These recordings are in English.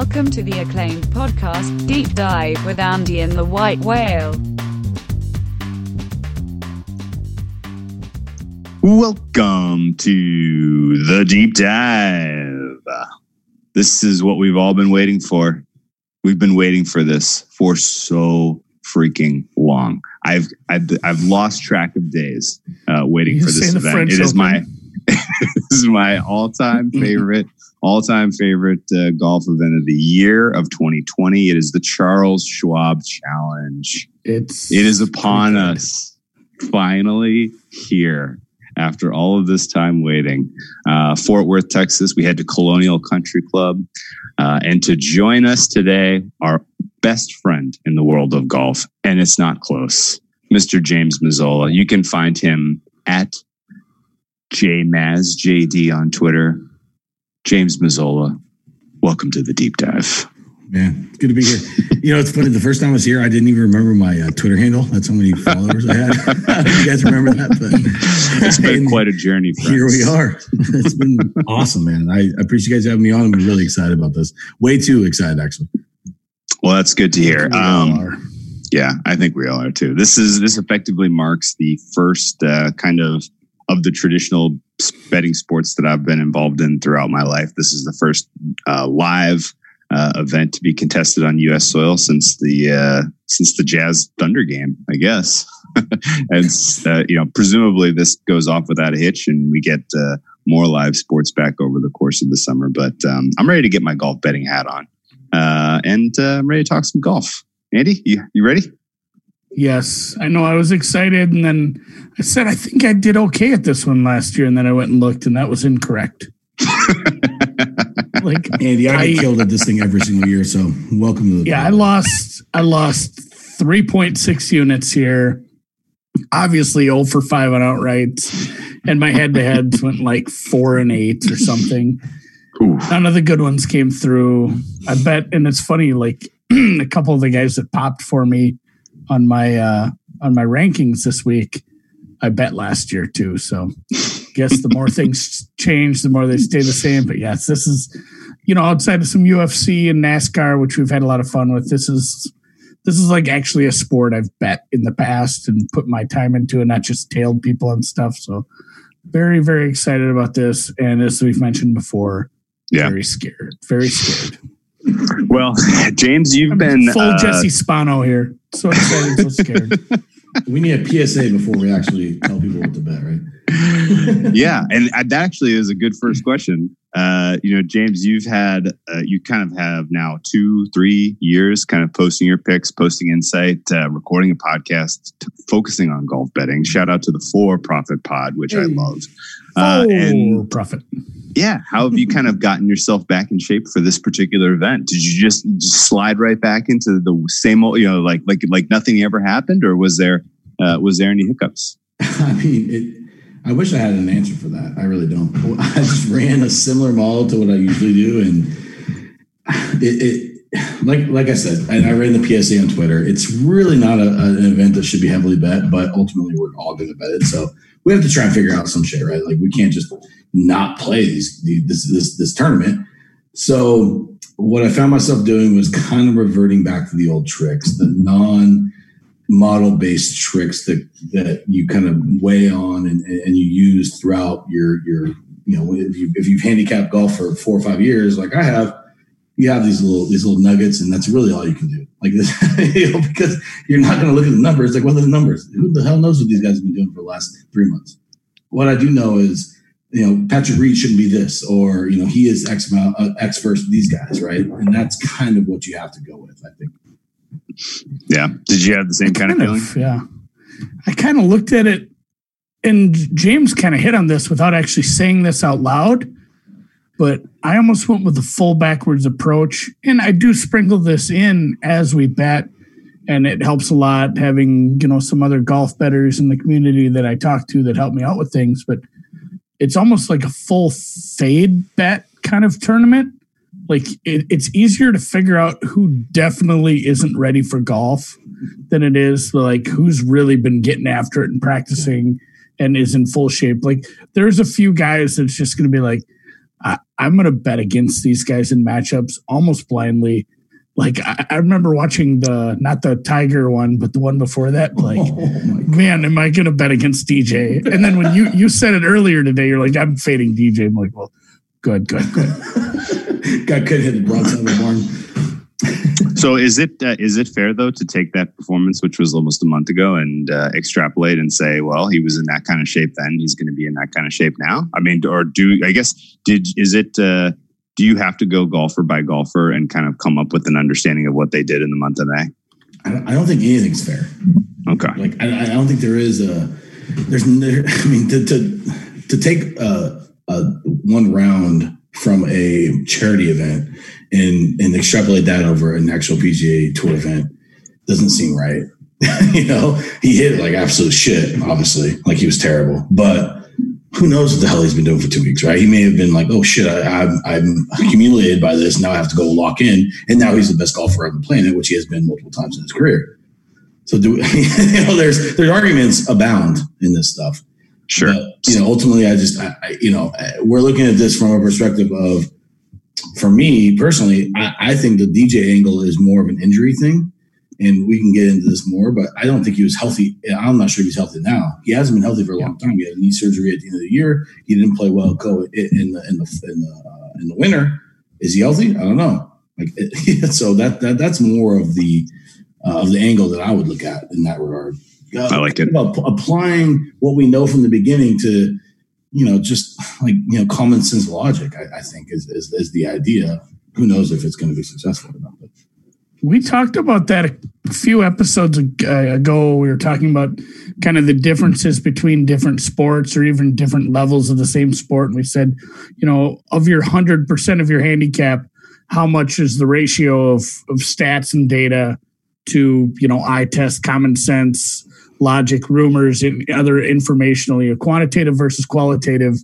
Welcome to the acclaimed podcast, Deep Dive with Andy and the White Whale. Welcome to the deep dive. This is what we've all been waiting for. We've been waiting for this for so freaking long. I've I've, I've lost track of days uh, waiting You for this event. It is my this is my all time favorite all time favorite uh, golf event of the year of 2020. It is the Charles Schwab Challenge. It's It is upon us, finally here after all of this time waiting. Uh, Fort Worth, Texas, we head to Colonial Country Club. Uh, and to join us today, our best friend in the world of golf, and it's not close, Mr. James Mazzola. You can find him at JMazJD on Twitter. James Mazzola, welcome to the deep dive. Man, it's good to be here. You know, it's funny. The first time I was here, I didn't even remember my uh, Twitter handle. That's how many followers I had. I don't know if you guys remember that, but It's been quite a journey. here we are. It's been awesome, man. I appreciate you guys having me on. I'm really excited about this. Way too excited, actually. Well, that's good to hear. Um. Yeah, I think we all are too. This is this effectively marks the first uh, kind of of the traditional betting sports that I've been involved in throughout my life. This is the first uh, live uh, event to be contested on U.S. soil since the uh, since the Jazz Thunder game, I guess. and uh, you know, presumably this goes off without a hitch, and we get uh, more live sports back over the course of the summer. But um, I'm ready to get my golf betting hat on, uh, and I'm ready to talk some golf. Andy, you, you ready? Yes, I know. I was excited, and then I said I think I did okay at this one last year, and then I went and looked, and that was incorrect. like, Andy, I get I- killed at this thing every single year. So welcome to the. yeah, I lost. I lost three point six units here. Obviously, zero for five on outrights, and my head to heads went like four and eight or something. Oof. None of the good ones came through. I bet, and it's funny, like a couple of the guys that popped for me on my uh on my rankings this week, I bet last year too. So guess the more things change, the more they stay the same. But yes, this is you know, outside of some UFC and NASCAR, which we've had a lot of fun with, this is this is like actually a sport I've bet in the past and put my time into and not just tailed people and stuff. So very, very excited about this. And as we've mentioned before, Yeah. very scared. Very scared. Well, James, you've I'm been full uh, Jesse Spano here. So excited, so scared. We need a PSA before we actually tell people what to bet, right? yeah, and uh, that actually is a good first question. Uh, you know, James, you've had uh, you kind of have now two, three years, kind of posting your picks, posting insight, uh, recording a podcast, t- focusing on golf betting. Shout out to the For Profit Pod, which I love. Uh, oh, and profit. Yeah, how have you kind of gotten yourself back in shape for this particular event? Did you just, just slide right back into the same old, you know, like like like nothing ever happened, or was there uh, was there any hiccups? I mean, it, I wish I had an answer for that. I really don't. I just ran a similar model to what I usually do, and it, it like like I said, I, I ran the PSA on Twitter. It's really not a, an event that should be heavily bet, but ultimately we're all going to bet it. So we have to try and figure out some shit, right? Like we can't just not play these the- this this this tournament. So what I found myself doing was kind of reverting back to the old tricks, the non model based tricks that that you kind of weigh on and, and you use throughout your your you know if you if you've handicapped golf for four or five years like I have you have these little these little nuggets and that's really all you can do like this you know because you're not going to look at the numbers like what are the numbers who the hell knows what these guys have been doing for the last three months what I do know is you know Patrick Reed shouldn't be this or you know he is X amount uh, X versus these guys right and that's kind of what you have to go with I think Yeah, did you have the same kind of feeling? yeah. I kind of looked at it, and James kind of hit on this without actually saying this out loud. But I almost went with the full backwards approach, and I do sprinkle this in as we bet, and it helps a lot having you know some other golf betters in the community that I talk to that help me out with things. But it's almost like a full fade bet kind of tournament. Like it, it's easier to figure out who definitely isn't ready for golf than it is like who's really been getting after it and practicing and is in full shape. Like there's a few guys that's just going to be like, I, I'm going to bet against these guys in matchups almost blindly. Like I, I remember watching the not the Tiger one, but the one before that. Oh like, Oh, man, am I going to bet against DJ? And then when you you said it earlier today, you're like, I'm fading DJ. I'm like, well, good, good, good. Guy couldn't hit the broadside of the barn. So is it uh, is it fair though to take that performance, which was almost a month ago, and uh, extrapolate and say, well, he was in that kind of shape then, he's going to be in that kind of shape now? I mean, or do I guess did is it? Uh, do you have to go golfer by golfer and kind of come up with an understanding of what they did in the month of May? I don't, think anything's fair. Okay, Like I, I don't think there is a there's there, I mean to to, to take a, a one round from a charity event and and extrapolate that over an actual PGA Tour event doesn't seem right. you know, he hit like absolute shit. Obviously, like he was terrible, but. Who knows what the hell he's been doing for two weeks, right? He may have been like, "Oh shit, I, I'm I'm humiliated by this. Now I have to go lock in." And now he's the best golfer on the planet, which he has been multiple times in his career. So do you know? There's there's arguments abound in this stuff. sure. But, you know, ultimately, I just I, I, you know we're looking at this from a perspective of, for me personally, I, I think the DJ angle is more of an injury thing, and we can get into this more. But I don't think he was healthy. I'm not sure he's healthy now. He hasn't been healthy for a long time. He had knee surgery at the end of the year. He didn't play well in the in the in the uh, in the winter. Is he healthy? I don't know. Like so that that that's more of the uh, of the angle that I would look at in that regard. Uh, I like it. About applying what we know from the beginning to, you know, just like you know, common sense logic. I, I think is, is is the idea. Who knows if it's going to be successful or not? But We talked about that a few episodes uh, ago. We were talking about kind of the differences between different sports or even different levels of the same sport. And we said, you know, of your 100% of your handicap, how much is the ratio of, of stats and data to, you know, eye test, common sense, logic, rumors, and other informational, you know, quantitative versus qualitative.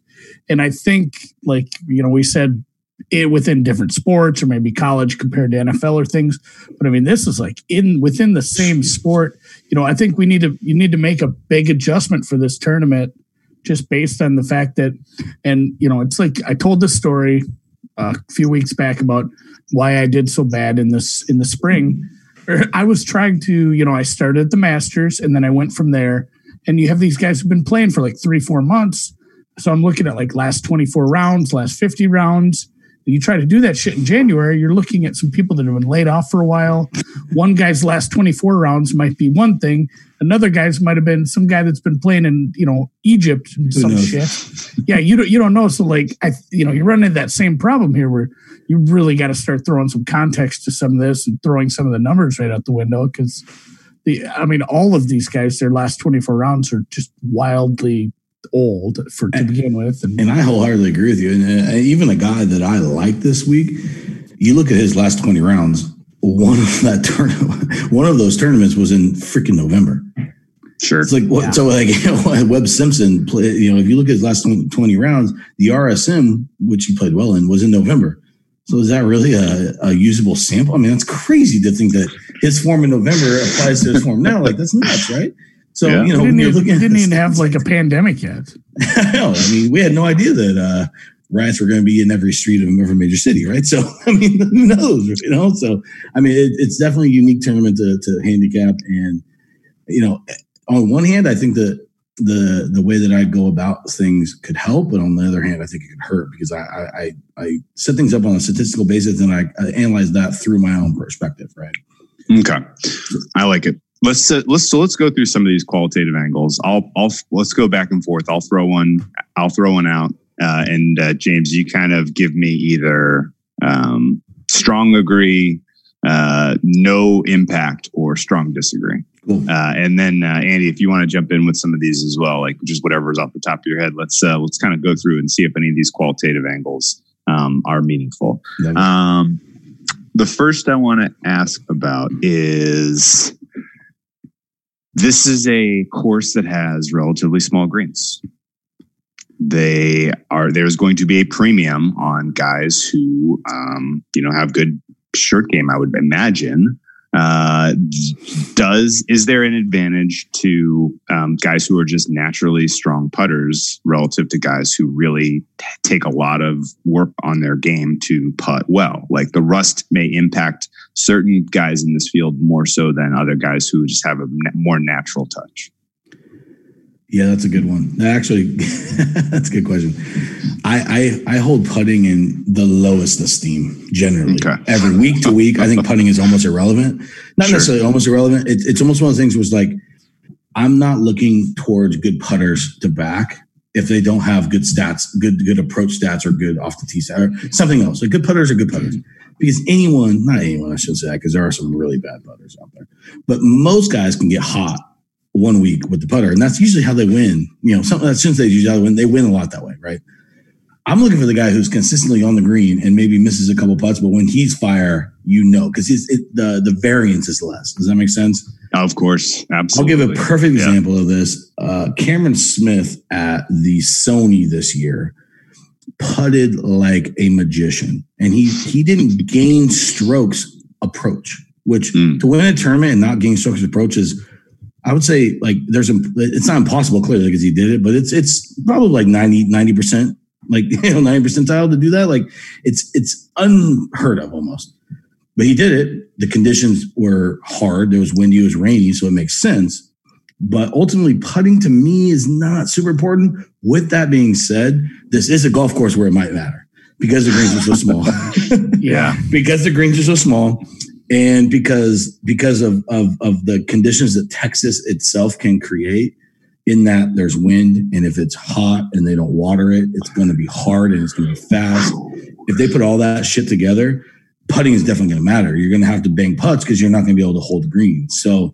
And I think, like, you know, we said it within different sports or maybe college compared to NFL or things. But I mean, this is like in within the same sport. You know, I think we need to you need to make a big adjustment for this tournament just based on the fact that, and you know, it's like I told this story uh, a few weeks back about why I did so bad in this in the spring. I was trying to, you know, I started at the Masters and then I went from there. And you have these guys who've been playing for like three, four months. So I'm looking at like last 24 rounds, last 50 rounds. You try to do that shit in January, you're looking at some people that have been laid off for a while. One guy's last 24 rounds might be one thing. Another guy's might have been some guy that's been playing in, you know, Egypt and some shit. Yeah, you don't you don't know. So like I you know, you're running into that same problem here where you really got to start throwing some context to some of this and throwing some of the numbers right out the window because the I mean, all of these guys, their last 24 rounds are just wildly old for to begin with. And, and I wholeheartedly agree with you. And uh, even a guy that I like this week, you look at his last twenty rounds. One of that tournament, one of those tournaments was in freaking November. Sure. It's like what? Yeah. So like you Webb Simpson play. You know, if you look at his last 20, 20 rounds, the RSM, which he played well in, was in November. So is that really a, a usable sample? I mean, that's crazy to think that his form in November applies to his form now. Like that's nuts, right? So Yeah. you know, we didn't, you're even, looking at didn't this- even have like a pandemic yet. I know. I mean, we had no idea that uh, riots were going to be in every street of every major city, right? So, I mean, who knows, you know? So, I mean, it, it's definitely a unique tournament to, to handicap. And, you know, on one hand, I think that the the way that I go about things could help, but on the other hand, I think it could hurt because I I, I, set things up on a statistical basis and I, I analyze that through my own perspective, right? Okay, I like it. Let's uh, let's so let's go through some of these qualitative angles. I'll I'll let's go back and forth. I'll throw one. I'll throw one out. Uh, and uh, James, you kind of give me either um, strong agree, uh, no impact, or strong disagree. Cool. Uh, and then uh, Andy, if you want to jump in with some of these as well, like just whatever's off the top of your head, let's uh, let's kind of go through and see if any of these qualitative angles um, are meaningful. Um, the first I want to ask about is this is a course that has relatively small greens. They are there's going to be a premium on guys who um, you know have good short game. I would imagine Uh, does is there an advantage to um, guys who are just naturally strong putters relative to guys who really t- take a lot of work on their game to putt well? Like the rust may impact certain guys in this field more so than other guys who just have a na- more natural touch. Yeah, that's a good one. Actually, that's a good question. I, I I hold putting in the lowest esteem generally. Okay. Every week to week, I think putting is almost irrelevant. Not Sure. necessarily almost irrelevant. It, it's almost one of the things was like I'm not looking towards good putters to back if they don't have good stats, good good approach stats, or good off the tee stat, or something else. Like good putters are good putters. Mm-hmm. Because anyone, not anyone, I should say, that, because there are some really bad putters out there. But most guys can get hot one week with the putter, and that's usually how they win. You know, shouldn't say usually how they win. They win a lot that way, right? I'm looking for the guy who's consistently on the green and maybe misses a couple putts, but when he's fire, you know, because it, the the variance is less. Does that make sense? Of course, absolutely. I'll give a perfect Yeah. example of this. Uh, Cameron Smith at the Sony this year putted like a magician, and he he didn't gain strokes approach, which Mm. to win a tournament and not gain strokes approach is, I would say like there's it's not impossible clearly because he did it, but it's it's probably like 90 percent like you know 90 percentile to do that. Like it's it's unheard of almost. But he did it. The conditions were hard. There was windy, it was rainy, so it makes sense. But ultimately, putting to me is not super important. With that being said, this is a golf course where it might matter because the greens are so small. Yeah. because the greens are so small, and because because of, of of the conditions that Texas itself can create. In that there's wind, and if it's hot and they don't water it, it's going to be hard and it's going to be fast. If they put all that shit together, putting is definitely going to matter. You're going to have to bang putts because you're not going to be able to hold green. So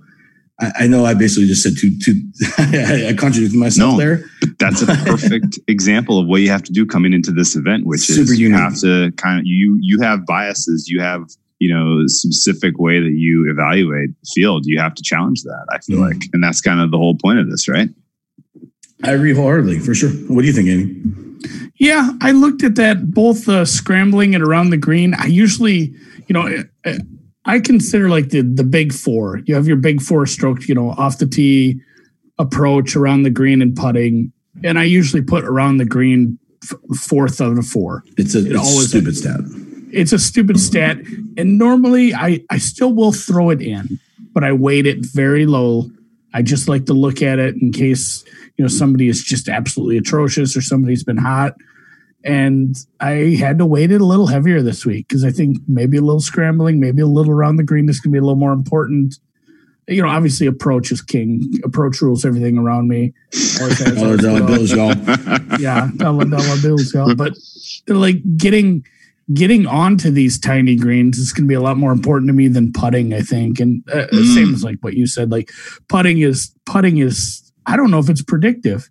I, I know I basically just said two, two, I, I contradicted myself No. there. That's a perfect example of what you have to do coming into this event, which Super is you have to kind of you you have biases, you have you know specific way that you evaluate the field. You have to challenge that. I feel Mhm. like, and that's kind of the whole point of this, right? I agree wholeheartedly for sure. What do you think, Amy? Yeah, I looked at that both uh, scrambling and around the green. I usually, you know, uh, I consider like the the big four. You have your big four stroke, you know, off the tee, approach, around the green, and putting. And I usually put around the green f- fourth out of four. It's a, it's a always- stupid stat. It's a stupid stat, and normally I I still will throw it in, but I weight it very low. I just like to look at it in case you know somebody is just absolutely atrocious or somebody's been hot. And I had to weight it a little heavier this week because I think maybe a little scrambling, maybe a little around the green is going to be a little more important. You know, obviously approach is king. Approach rules everything around me. Dollar dollar bills, y'all. yeah, dollar dollar bills, y'all. But like getting getting onto these tiny greens is going to be a lot more important to me than putting. I think, and uh, Mm. same as like what you said. Like putting is putting is. I don't know if it's predictive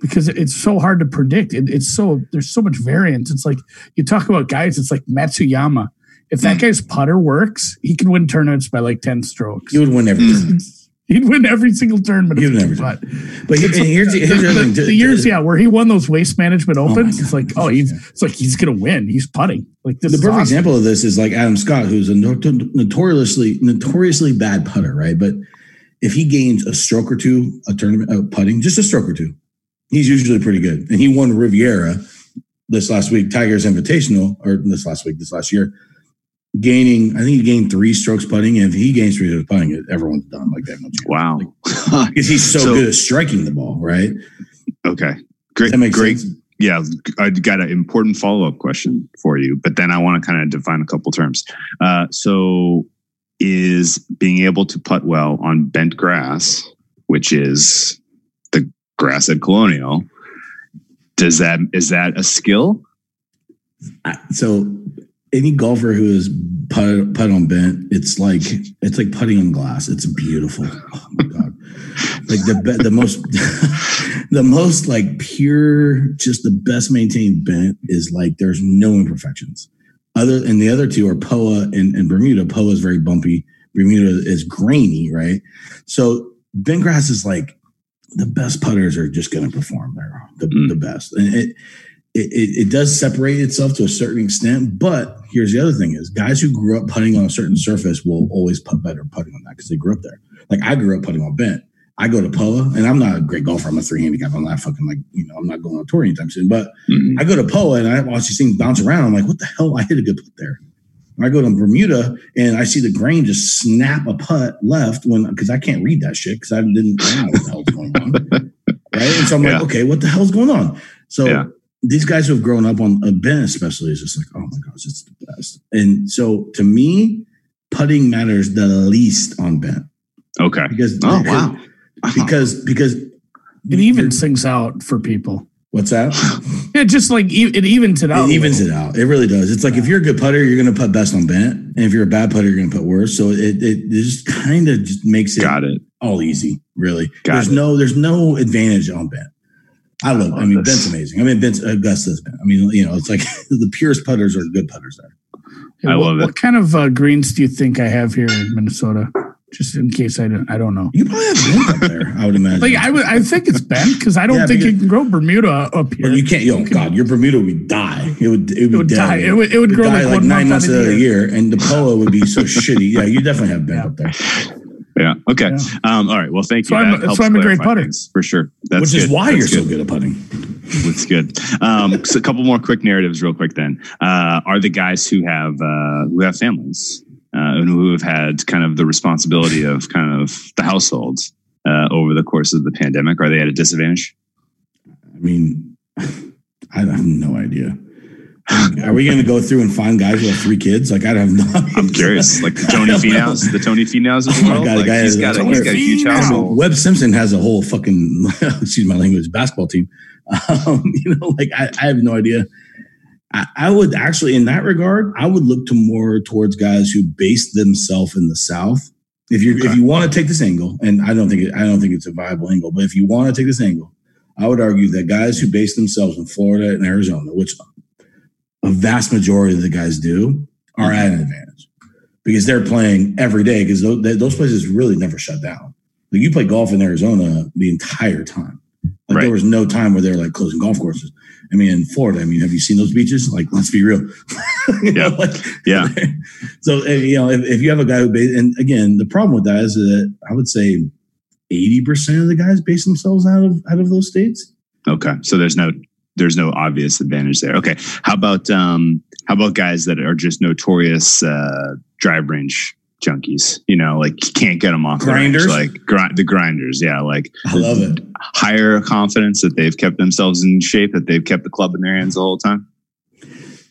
because it's so hard to predict. It, it's so there's so much variance. It's like you talk about guys. It's like Matsuyama. If that guy's putter works, he can win tournaments by like ten strokes. You would win every tournament. He'd win every single tournament. He'd win he. But here- and here's, here's the other thing. the, the years, yeah, where he won those waste management my opens, God. it's like, oh, he's it's like he's gonna win. He's putting. Like this the perfect awesome. example of this is like Adam Scott, who's a not- notoriously notoriously bad putter, right? But if he gains a stroke or two a tournament uh, putting, just a stroke or two, he's usually pretty good. And he won Riviera this last week, Tigers Invitational, or this last week, this last year, gaining. I think he gained three strokes putting, and if he gains three strokes putting, everyone's done like that much. Wow. Because he's so, So- good at striking the ball, right? okay. Great. That makes great. sense. Yeah, I got an important follow up question for you, but then I want to kind of define a couple terms. Uh, so, is being able to putt well on bent grass, which is the grass at Colonial, does that is that a skill? I- so any golfer who is putt, putt on bent, it's like it's like putting on glass. It's beautiful. Oh my god! Like the the most the most like pure, just the best maintained bent is like there's no imperfections. Other and the other two are Poa and, and Bermuda. Poa is very bumpy. Bermuda is grainy, right? So bent grass is like the best putters are just going to perform there. The, Mm. the best. And it, it, it, it does separate itself to a certain extent. But here's the other thing: is guys who grew up putting on a certain surface will always put better putting on that because they grew up there. Like I grew up putting on bent. I go to POA, and I'm not a great golfer. I'm a three handicap. I'm not fucking like you know. I'm not going on tour anytime soon. But Mhm. I go to POA and I watch these things bounce around. I'm like, what the hell? I hit a good put there. I go to Bermuda and I see the grain just snap a putt left when because I can't read that shit because I didn't know what the hell's going on. Right. And so I'm Yeah. like, okay, what the hell's going on? So Yeah. These guys who have grown up on a bent, especially, is just like, oh my gosh, it's the best. And so to me, putting matters the least on bent. Okay. because Oh because, wow. Uh-huh. because because It evens things out for people. what's that? Yeah, just like it evens it out. It evens it out. It really does. It's like if you're a good putter, you're going to put best on bent, and if you're a bad putter, you're going to put worse. So it, it, it just kind of just makes it Got it. all easy. Really, Got there's it. no there's no advantage on bent. I love. I, love mean, this. Bent's amazing. I mean, Bent's Augusta's bent. I mean, you know, it's like the purest putters are good putters there. Yeah, I what, love it. What kind of uh, greens do you think I have here in Minnesota? Just in case I don't, I don't know. You probably have bent up there. I would imagine. Like I would, I think it's bent because I don't Yeah, think you can grow Bermuda up here. Or you can't. Yo, God, your Bermuda would die. It would. It would, it would die. It would, it would It'd grow like, like one nine month months out of of the year, and the polo would be so shitty. Yeah, you definitely have bent Yeah. up there, Yeah. Okay. Yeah. Um, all right. Well, thank So you. I'm- That that's helps why I'm a great putter. things, for sure. That's which is good. why That's you're good. so good at putting. That's good. Um, so a couple more quick narratives, real quick. Then uh, are the guys who have uh, who have families uh, and who have had kind of the responsibility of kind of the households uh, over the course of the pandemic. Are they at a disadvantage? I mean, I have no idea. Are we going to go through and find guys who have three kids? Like, I don't have no. I'm curious. Like the Tony. Finau's, the Tony Finau's of Oh the world. God, like guy he's is- got a, he's got a huge household. Webb Simpson has a whole fucking excuse my language basketball team. Um, you know, like I, I have no idea. I, I would actually, in that regard, I would look to more towards guys who base themselves in the South. If you Okay. if you want to take this angle, and I don't think it, I don't think it's a viable angle, but if you want to take this angle, I would argue that guys who base themselves in Florida and Arizona, which a vast majority of the guys do, are mm-hmm. at an advantage because they're playing every day because those, those places really never shut down. Like you play golf in Arizona the entire time. Like Right. there was no time where they're like closing golf courses. I mean, in Florida, I mean, have you seen those beaches? Like, let's be real. You know, Yeah. like- Yeah. so you know, if, if you have a guy who, base, and again, the problem with that is that I would say eighty percent of the guys base themselves out of out of those states. Okay. So there's no there's no obvious advantage there. Okay. How about um how about guys that are just notorious uh drive range junkies? You know, like can't get them off the range, Grinders? like grind the grinders. Yeah, like I love it. higher confidence that they've kept themselves in shape, that they've kept the club in their hands the whole time.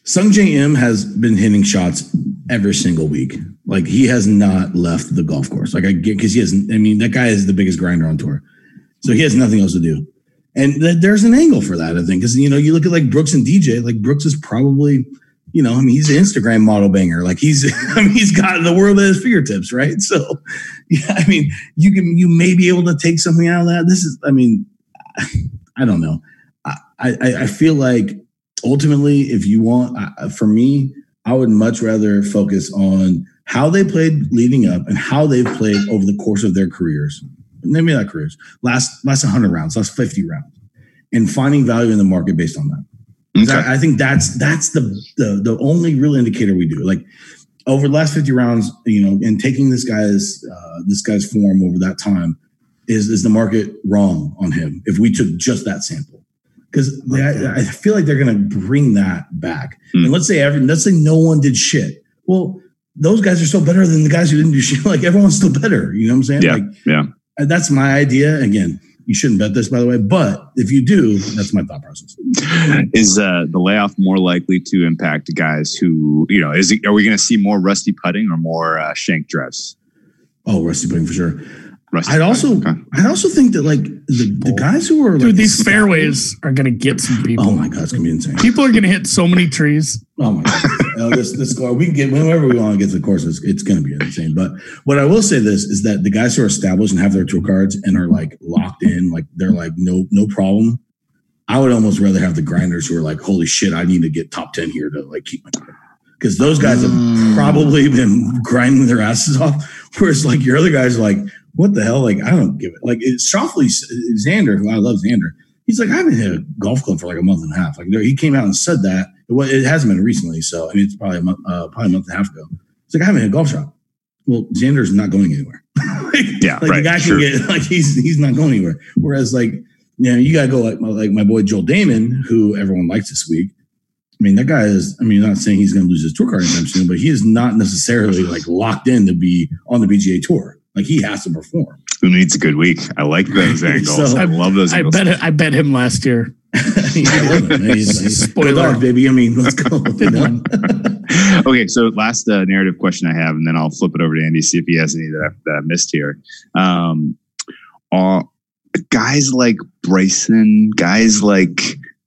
Sungjae Im has been hitting shots every single week. Like he has not left the golf course. Like I get because he hasn't. I mean, that guy is the biggest grinder on tour, so he has nothing else to do. And th- there's an angle for that, I think, because you know you look at like Brooks and DJ. Like Brooks is probably, you know, I mean, he's an Instagram model banger. Like he's, I mean, he's got the world at his fingertips, right? So, yeah, I mean, you can, you may be able to take something out of that. This is, I mean, I don't know. I, I, I feel like ultimately, if you want, I- for me, I would much rather focus on how they played leading up and how they've played over the course of their careers. Maybe not careers, last last 100 rounds, last 50 rounds, and finding value in the market based on that. Okay. I, I think that's that's the, the the only real indicator we do. Like over the last 50 rounds, you know, and taking this guy's uh, this guy's form over that time, is is the market wrong on him if we took just that sample? Because I, I feel like they're going to bring that back. Hmm. And let's say every let's say no one did shit. Well, those guys are still better than the guys who didn't do shit. Like everyone's still better. You know what I'm saying? Yeah. Like Yeah. That's my idea. Again, you shouldn't bet this, by the way. But if you do, that's my thought process. Is uh, the layoff more likely to impact guys who, you know, is it, are we going to see more rusty putting or more uh, shank drives? Oh, rusty putting for sure. Rusty I'd also, putting, okay. I'd also think that like the, the guys who are like Dude, these fairways are gonna get some people. Oh my god, it's gonna be insane. People are gonna hit so many trees. Oh my god, no, this this score we can get whenever we want to get to the course. It's, it's going to be insane. But what I will say this is that the guys who are established and have their tour cards and are like locked in, like they're like no no problem. I would almost rather have the grinders who are like, holy shit, I need to get top ten here to like keep my because those guys have Mm. probably been grinding their asses off. Whereas like your other guys are like, what the hell? Like I don't give it. Like it's Schauffele Xander, who I love Xander. He's like, I haven't hit a golf club for like a month and a half. Like he came out and said that. It, was, it hasn't been recently, so I mean, it's probably a month, uh, probably a month and a half ago. He's like, I haven't hit a golf shot. Well, Xander's not going anywhere. like, yeah, like right, the guy sure. can get like he's he's not going anywhere. Whereas like you know, you gotta go like my, like my boy Joel Dahmen, who everyone likes this week. I mean, that guy is. I mean, I'm not saying he's going to lose his tour card anytime soon, but he is not necessarily like locked in to be on the PGA Tour. Like he has to perform. Who needs a good week? I like those angles. So- I love those I angles. bet it, I bet him last year. He's like, Spoiler. "Good baby. I mean, let's go. Okay, so last uh, narrative question I have, and then I'll flip it over to Andy see if he has any that I, that I missed here. Um, are guys like Bryson, guys like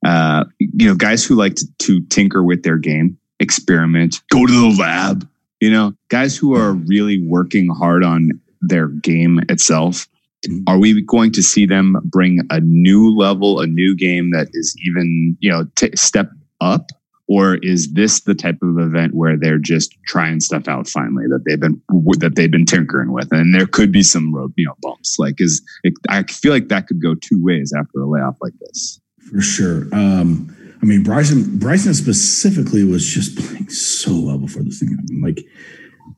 uh, you know, guys who like to, to tinker with their game, experiment, go to the lab. You know, guys who are really working hard on their game itself. Mhm. Are we going to see them bring a new level, a new game that is even, you know, t- step up? or is this the type of event where they're just trying stuff out finally that they've been that they've been tinkering with and there could be some road you know bumps like is it, i feel like that could go two ways after a layoff like this For sure. Um, I mean, Bryson Bryson specifically was just playing so well before this thing happened. Like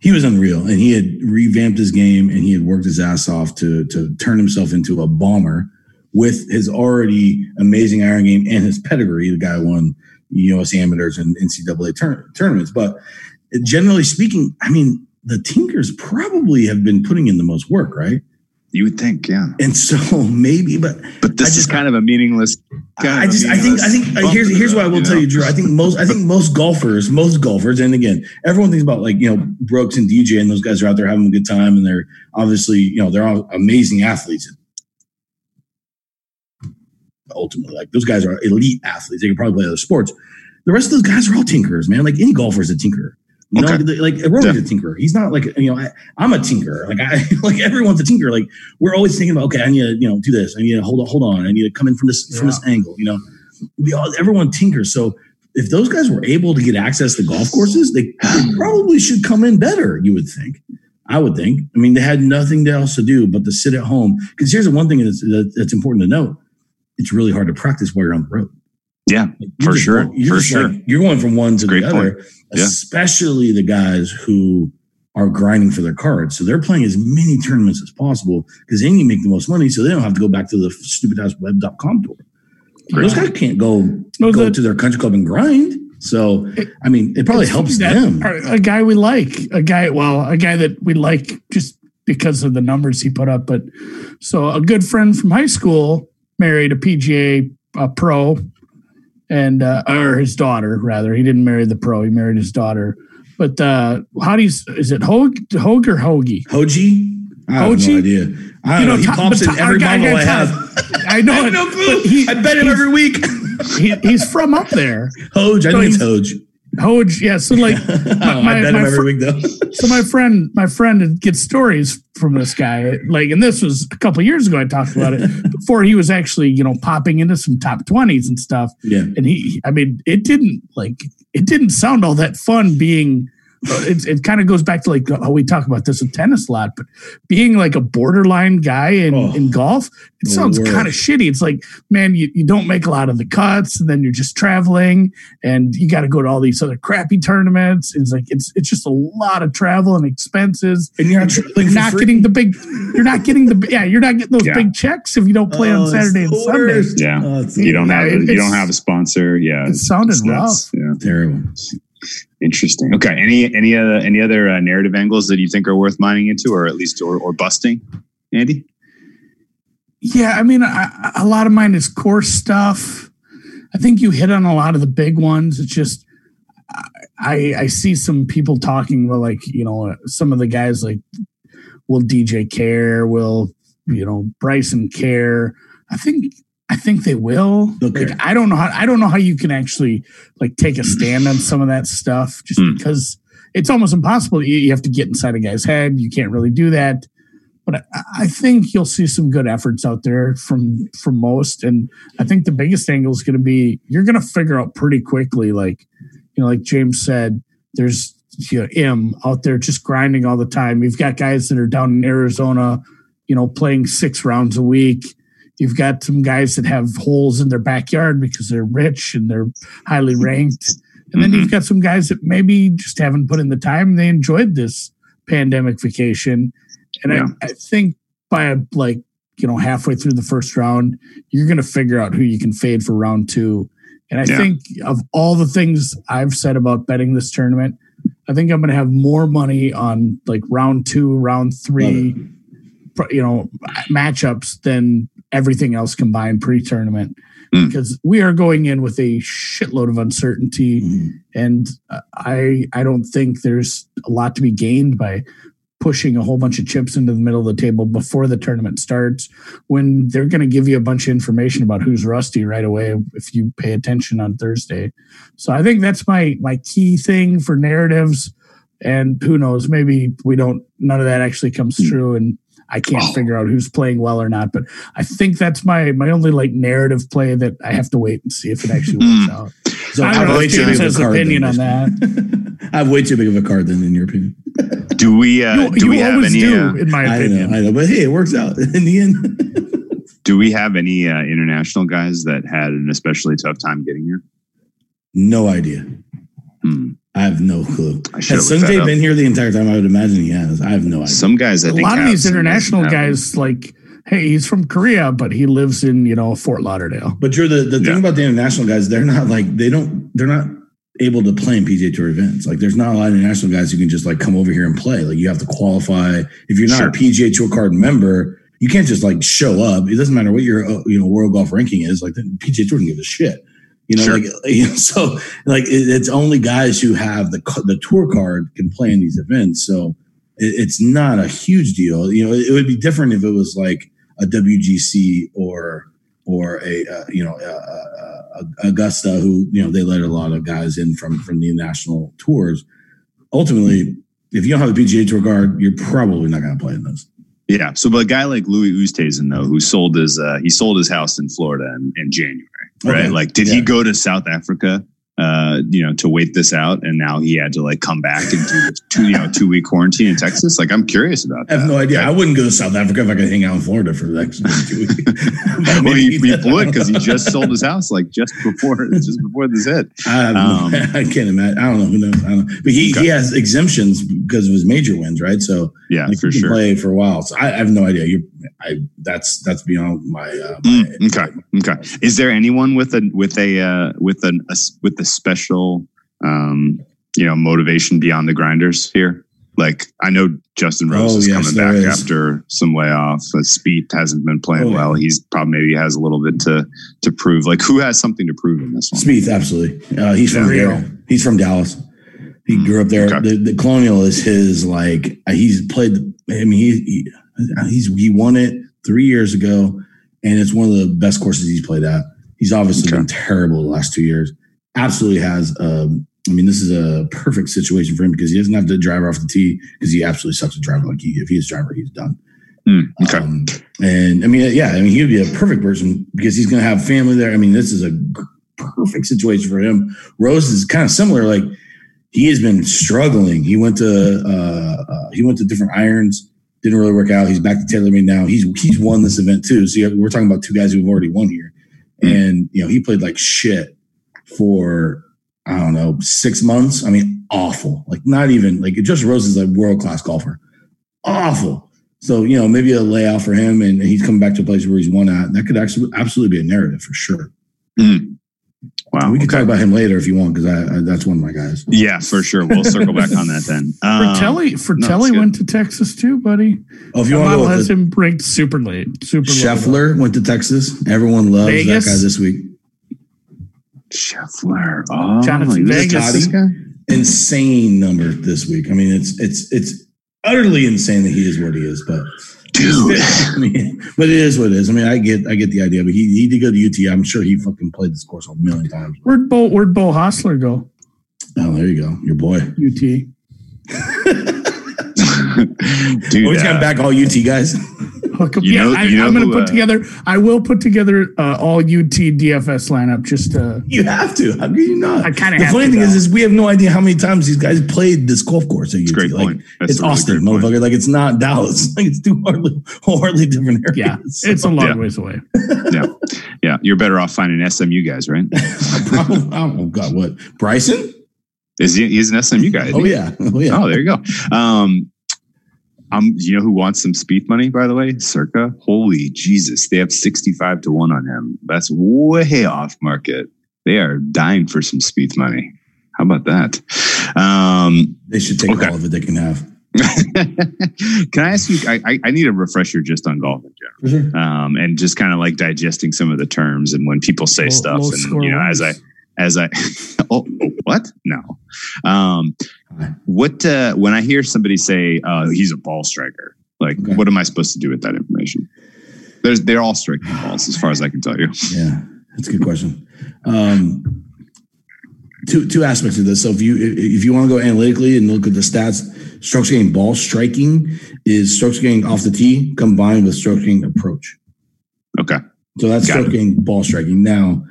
he was unreal, and he had revamped his game, and he had worked his ass off to to turn himself into a bomber with his already amazing iron game and his pedigree. The guy won U.S. amateurs and NCAA tour- tournaments, but generally speaking, I mean, the Tinkers probably have been putting in the most work, right? You would think yeah And so maybe, but but this I is kind of a meaningless I just, I think, I think. Uh, here's here's what I will you tell know? you, Drew. I think most, I think most golfers, most golfers, and again, everyone thinks about like you know Brooks and DJ, and those guys are out there having a good time, and they're obviously you know they're all amazing athletes. Ultimately, like those guys are elite athletes. They can probably play other sports. The rest of those guys are all tinkerers, man. Like any golfer is a tinkerer. You know, Okay. like Rory's a tinkerer. He's not like you know. I, I'm a tinkerer. Like I like everyone's a tinkerer. Like we're always thinking about okay, I need to you know do this. I need to hold on, hold on. I need to come in from this from this angle. You know, we all everyone tinkers. So if those guys were able to get access to golf courses, they, they probably should come in better. You would think. I would think. I mean, they had nothing else to do but to sit at home. Because here's the one thing that's, that's important to note: it's really hard to practice while you're on the road. yeah Like, For sure, going- for sure. like- you're going from one to Great the other, Yeah. especially the guys who are grinding for their cards. So they're playing as many tournaments as possible because they need to make the most money so they don't have to go back to the stupid ass web.com tour. Those guys can't go, go the- to their country club and grind. So, I mean, it probably helps that- them. A guy we like, a guy, well, a guy that we like just because of the numbers he put up. But so a good friend from high school married a PGA uh, pro, and uh, or his daughter rather. He didn't marry the pro; he married his daughter. But uh, how do you? Is it Hogue, Hogue or Hoagie? Hoji? I have Hoji? no idea. I don't know. He Tom- pops in every guy- I have. I know I have no clue. he- I bet him every week. he, he's from up there. Hoj. I So think it's he's- Hoj. Hoge, yeah. So like, oh, I my- bet my him every fr- week, though. so my friend, my friend gets stories from this guy. Like, and this was a couple years ago. I talked about it before he was actually, you know, popping into some top twenties and stuff. Yeah. And he, I mean, it didn't like it didn't sound all that fun being. Uh, It, it kind of goes back to like how we talk about this in tennis a lot, but being like a borderline guy in, Oh. in golf, it sounds kind of shitty. It's like, man, you, you don't make a lot of the cuts, and then you're just traveling, and you got to go to all these other crappy tournaments. It's like it's it's just a lot of travel and expenses. And you're not traveling You're not getting the big. You're not getting the yeah. You're not getting those Yeah. big checks if you don't play Oh, on Saturday and Sunday. Yeah. Oh, you don't have Yeah, a, you don't have a sponsor yeah it sounded it's nuts. yeah terrible. Interesting. Okay. Any any other any other uh, narrative angles that you think are worth mining into, or at least or, or busting, Andy? Yeah, I mean, I, a lot of mine is course stuff. I think you hit on a lot of the big ones. It's just I I see some people talking about like you know some of the guys like will DJ care, will you know Bryson care. I think I think they will. Okay. Like, I don't know how I don't know how you can actually like take a stand on some of that stuff just Hmm. because it's almost impossible. You, have to get inside a guy's head. You can't really do that. But I, I think you'll see some good efforts out there from from most. And I think the biggest angle is going to be you're going to figure out pretty quickly, like you know, like James said, there's you know, Im out there just grinding all the time. You've got guys that are down in Arizona, you know, playing six rounds a week. You've got some guys that have holes in their backyard because they're rich and they're highly ranked. And then you've mm-hmm. got some guys that maybe just haven't put in the time. They enjoyed this pandemic vacation. And Yeah. I, I think by like, you know, halfway through the first round, you're going to figure out who you can fade for round two. And I Yeah. think of all the things I've said about betting this tournament, I think I'm going to have more money on like round two, round three, you know, matchups than everything else combined pre-tournament Mm. because we are going in with a shitload of uncertainty Mhm. and uh, I I don't think there's a lot to be gained by pushing a whole bunch of chips into the middle of the table before the tournament starts when they're going to give you a bunch of information about who's rusty right away if you pay attention on Thursday. So I think that's my my key thing for narratives and who knows maybe we don't none of that actually comes true and I can't Oh. figure out who's playing well or not but I think that's my my only like narrative play that I have to wait and see if it actually works Mm. out. So I I have way too big of has a card. opinion on basically. I have way too big of a card then, in your opinion. Do we? Uh, you do you we have any? do, Uh, in my I opinion. know, I know, but hey, it works out in the end. do we have any uh, international guys that had an especially tough time getting here? no idea. Hmm. I have no clue. I should Has have looked that been here the entire time? I would imagine he has. I have no idea. Some guys, I a think, lot of these international haven't. guys, like, hey, he's from Korea, but he lives in you know Fort Lauderdale. But Drew, the, the thing about the international guys, they're not like they don't they're not able to play in PGA Tour events. Like there's not a lot of international guys who can just like come over here and play. Like you have to qualify. If you're not Sure. a PGA Tour card member, you can't just like show up. It doesn't matter what your uh, you know world golf ranking is. Like the PGA Tour doesn't give a shit. You know, Sure. like you know, so like it, it's only guys who have the the tour card can play in these events. So it, it's not a huge deal. You know, it, would be different if it was like a WGC or or a uh, you know uh, uh, Augusta, who you know they let a lot of guys in from from the national tours. Ultimately, if you don't have a PGA Tour card, you're probably not going to play in those. Yeah. So, but a guy like Louis Oosthuizen, though, who sold his uh, he sold his house in Florida in, in January, right? Okay. Like, did Yeah. he go to South Africa, uh, you know, to wait this out, and now he had to like come back and do two, you know, two week quarantine in Texas? Like, I'm curious about I have no idea. I wouldn't go to South Africa if I could hang out in Florida for the next two weeks. Well, he, he would because he just sold his house like just before just before this hit. No- Um, I can't imagine. I don't know who knows. I don't know. But he, Okay. he has exemptions because of his major wins, right? So Yeah, like, for he can sure. play for a while. So I, I have no idea. You, I that's that's beyond my. Uh, my Mm, okay. Okay. Is there anyone with a with a uh, with an a, with a special um, you know motivation beyond the grinders here? Like I know Justin Rose Oh, is yes, coming back is. after some layoff. Spieth hasn't been playing Oh, well. He's probably maybe has a little bit to to prove. Like who has something to prove in this one? Spieth, absolutely. Uh, he's from Yeah. there. He's from Dallas. He Mm, grew up there. okay. The, the Colonial is his like. uh, He's played. I mean, he, he he's he won it three years ago, and it's one of the best courses he's played at. He's obviously Okay. been terrible the last two years. Absolutely has. Um, I mean, this is a perfect situation for him because he doesn't have to drive off the tee because he absolutely sucks at driving. Like he, if he is driver, he's done. Mm, okay. Um, and I mean, yeah, I mean, he would be a perfect person because he's going to have family there. I mean, this is a perfect situation for him. Rose is kind of similar. Like he has been struggling. He went to uh, uh, he went to different irons, didn't really work out. He's back to TaylorMade now. He's he's won this event too. So have, we're talking about two guys who've already won here, and you know he played like shit for I don't know six months. I mean, awful. Like not even like Justin Rose is a world class golfer. Awful. So you know maybe a layoff for him, and he's coming back to a place where he's won at. That could actually absolutely be a narrative for sure. Mm. Wow. we can okay. talk about him later if you want, because I, I, that's one of my guys. Yeah, for sure. We'll circle back on that then. Um, Fratelli, no, Fratelli it's good. went to Texas too, buddy. Oh, if you That want to model go has with him ranked super late, super the, low. Scheffler went to Texas. Everyone loves Vegas. that guy this week. Scheffler. Oh, Jhonattan he was a Vegas. Texas guy? Insane number this week. I mean, it's it's it's utterly insane that he is what he is, but Dude. I mean, but it is what it is. I mean, I get I get the idea, but he he did go to UT. I'm sure he fucking played this course a million times. Where'd Bo Where'd Beau Hossler go? Oh, there you go, your boy. UT. Dude, Always uh, got back all UT guys. Hook up. You yeah, know- I, you know I'm going to put uh, together. I will put together uh, all UT DFS lineup. Just uh, You have to. How can you not? I kinda The have funny to, thing is, though. is we have no idea how many times these guys played this golf course at UT. It's a great like, point. That's it's a really Austin, great point. motherfucker. Like it's not Dallas. Like it's two hardly, hardly different areas. yeah, So, it's a long Yeah. ways away. Yeah, yeah. You're better off finding SMU guys, right? probably, oh God, what Bryson? Is he? He's an SMU guy. Oh yeah, oh yeah. Oh, there you go. Um, um, you know who wants some speed money, by the way? Circa. Holy Jesus, they have sixty-five to one on him. That's way off market. They are dying for some speed money. How about that? Um, They should take Okay. all of it they can have. can I ask you? I, I, need a refresher just on golf in general, sure. um, and just kind of like digesting some of the terms and when people say Low- stuff, low and you know, as I as I oh, oh, what no um what uh when I hear somebody say uh he's a ball striker like Okay. what am I supposed to do with that information there's they're all striking balls as far as I can tell you Yeah, that's a good question. Um, two two aspects of this. So if you if you want to go analytically and look at the stats, strokes gained ball striking is strokes gained off the tee combined with strokes gained approach. okay So that's Got stroke gained ball striking. Now,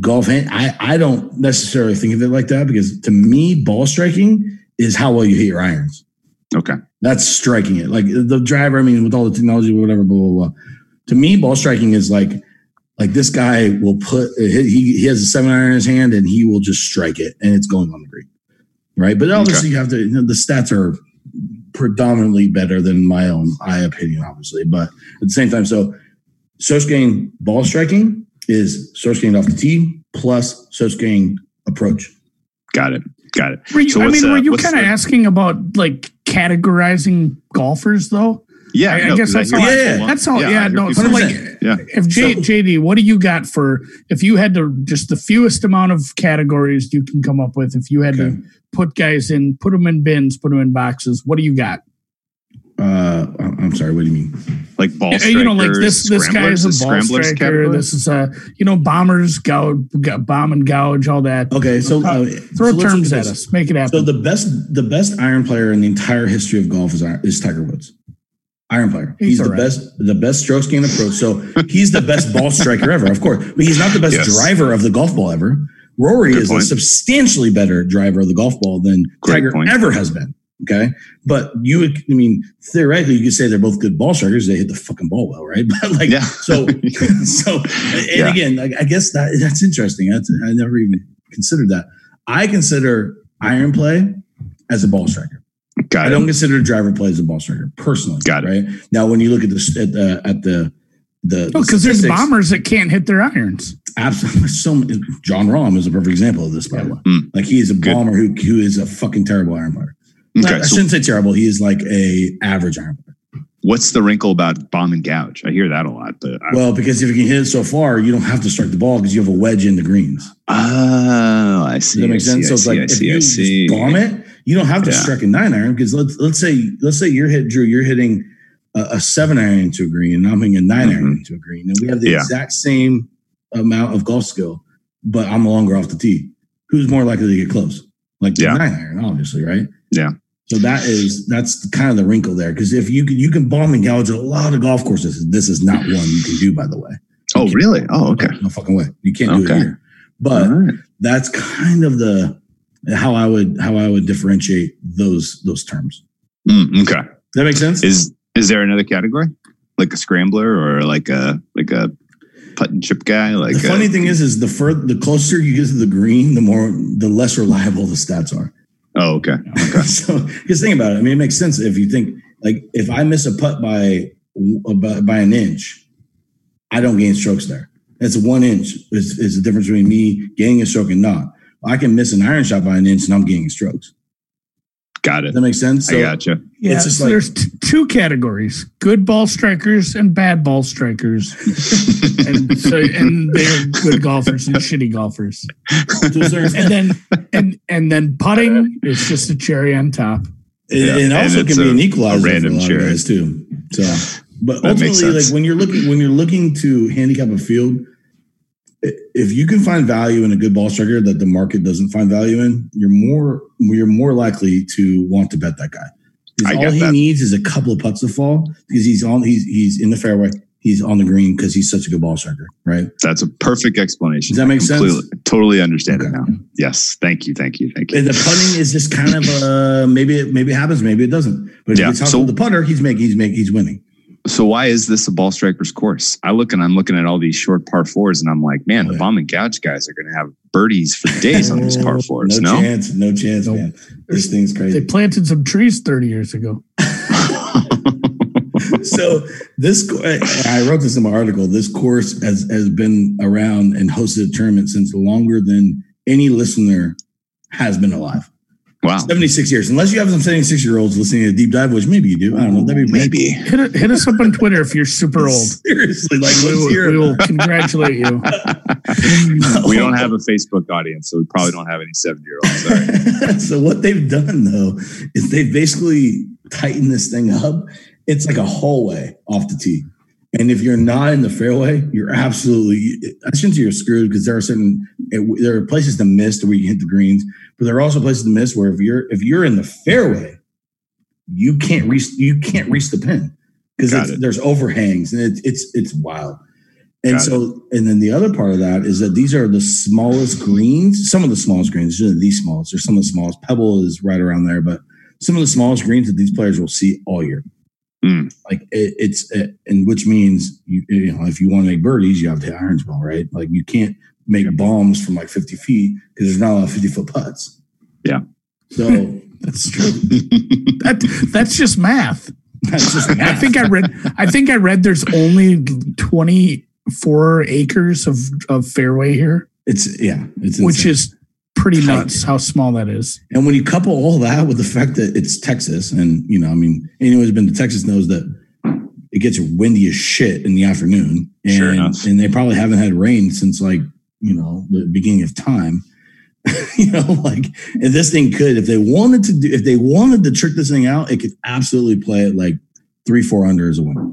golf hand, I I don't necessarily think of it like that because to me, ball striking is how well you hit your irons. okay That's striking it. Like the driver, I mean, with all the technology, whatever, blah, blah, blah. To me, ball striking is like, like this guy will put, uh, he, he has a seven iron in his hand and he will just strike it and it's going on the green. Right. But obviously, you have to, you know, the stats are predominantly better than my own eye opinion, obviously. But at the same time, so strokes gained ball striking is strokes gained off the tee plus strokes gained approach. got it got it Were you, So I mean, uh, were you what's kind of asking about like categorizing golfers though? yeah I, I no, guess 'cause that's all. Yeah, people- That's all. I Yeah, hear no. people So like, yeah if J, So- JD, what do you got for if you had to just the fewest amount of categories you can come up with? If you had Okay. to put guys in, put them in bins, put them in boxes. What do you got? Uh, I'm I'm sorry. What do you mean? Like ball Uh, strikers, you know, like this this guy is a ball scramblers striker. category? This is a you know bombers, gouge, bomb and gouge, all that. Okay, so uh, Throw so terms look at us. Make it happen. So the best the best iron player in the entire history of golf is is Tiger Woods. Iron player. He's He's, the all right. best the best strokes gain approach. So he's the best ball striker ever, of course. But he's not the best Yes. driver of the golf ball ever. Rory Good is point. a substantially better driver of the golf ball than Great Tiger point. ever has been. Okay. But you would, I mean, theoretically, you could say they're both good ball strikers. They hit the fucking ball well, right? But like, Yeah. so, so, and Yeah. again, I, I guess that that's interesting. That's, I never even considered that. I consider iron play as a ball striker. got I it don't consider driver play as a ball striker personally. Got it. Right now, when you look at the at the at the the Oh, because there's bombers that can't hit their irons. Absolutely. So Jon Rahm is a perfect example of this, by the way. Mm. Like he is a Good. bomber who who is a fucking terrible iron player. Okay I so shouldn't say terrible. He is like a average iron player. what's the wrinkle about bomb and gouge I hear that a lot but I, Well, because if you can hit it so far, you don't have to strike the ball because you have a wedge in the greens. oh I Does see that makes sense? so it's like I if see you I see bomb it, you don't have to Yeah. strike a nine iron because let's let's say let's say you're hit Drew, you're hitting a, a seven iron into a green and I'm hitting a 9 iron Mhm. into a green, and we have the Yeah. exact same amount of golf skill, but I'm longer off the tee. Who's more likely to get close? Like the Yeah. nine iron, obviously, right? Yeah. So that is that's kind of the wrinkle there because if you can you can bomb and gouge a lot of golf courses. This is not one you can do, by the way. oh really oh okay No fucking way. You can't do it here. But right. that's kind of the how I would how I would differentiate those those terms. Mm, okay Does that makes sense? Is is there another category like a scrambler or like a like a putt and chip guy? Like the a- funny thing is, is the further the closer you get to the green, the more the less reliable the stats are. Oh okay okay so just think about it. I mean, it makes sense if you think like if I miss a putt by by, by an inch, I don't gain strokes there. That's one inch is, is the difference between me gaining a stroke and not. I can miss an iron shot by an inch and I'm gaining strokes. Got it that makes sense? I gotcha Yeah, It's just so like- there's t- two categories: good ball strikers and bad ball strikers, and so and they're good golfers and shitty golfers. To And then and and then putting is just a cherry on top. It, Yeah, it and also it's can be an equalizer a random for a lot of guys too. So, but That ultimately, like when you're looking when you're looking to handicap a field, i- if you can find value in a good ball striker that the market doesn't find value in, you're more you're more likely to want to bet that guy. All he that. needs is a couple of putts to fall because he's on he's he's in the fairway. He's on the green because he's such a good ball striker, right? That's a perfect explanation. Does that make sense? Totally understand it now. Yes, thank you, thank you, thank you. And the putting is just kind of uh maybe it maybe it happens, maybe it doesn't. But Yeah, if you talk so- the putter, he's making he's making he's winning. So why is this a ball striker's course? I look and I'm looking at all these short par fours, and I'm like, man, Oh, the bomb and gouge guys are going to have birdies for days on these par fours. No, No, chance, no chance, Nope. man. This thing's crazy. They planted some trees 30 years ago. so this I wrote this in my article. This course has has been around and hosted a tournament since longer than any listener has been alive. Wow, 76 years. Unless you have some 76 year olds listening to Deep Dive, which maybe you do. I don't know. That'd be maybe. Hit, it, hit us up on Twitter if you're super old. Seriously, like We will, we will congratulate you. we don't have a Facebook audience, so we probably don't have any seven year olds. so what they've done though is they've basically tightened this thing up. It's like a hallway off the tee. And if you're not in the fairway, you're absolutely. I shouldn't say you're screwed because there are certain there are places to miss where you hit the greens, but there are also places to miss where if you're if you're in the fairway, you can't reach you can't reach the pin because there's overhangs and it's it's it's wild. And Got so, and then the other part of that is that these are the smallest greens, some of the smallest greens, these the smallest, or some of the smallest. Pebble is right around there, but some of the smallest greens that these players will see all year. Mm. Like it, it's, it, and which means you, you know, if you want to make birdies, you have to hit irons well, right? Like you can't make bombs from like 50 feet because there's not a lot of 50 foot putts. Yeah. So That's true. That, that's just math. that's just I think I read. I think I read. There's only 24 acres of of fairway here, it's, yeah, it's, which is pretty Tight. nuts. How small that is. And when you couple all that with the fact that it's Texas, and you know, I mean, anyone who's been to Texas knows that it gets windy as shit in the afternoon, and Sure enough. and they probably haven't had rain since like you know the beginning of time. you know, like and this thing could, if they wanted to do, if they wanted to trick this thing out, it could absolutely play it like three, four under as a winner.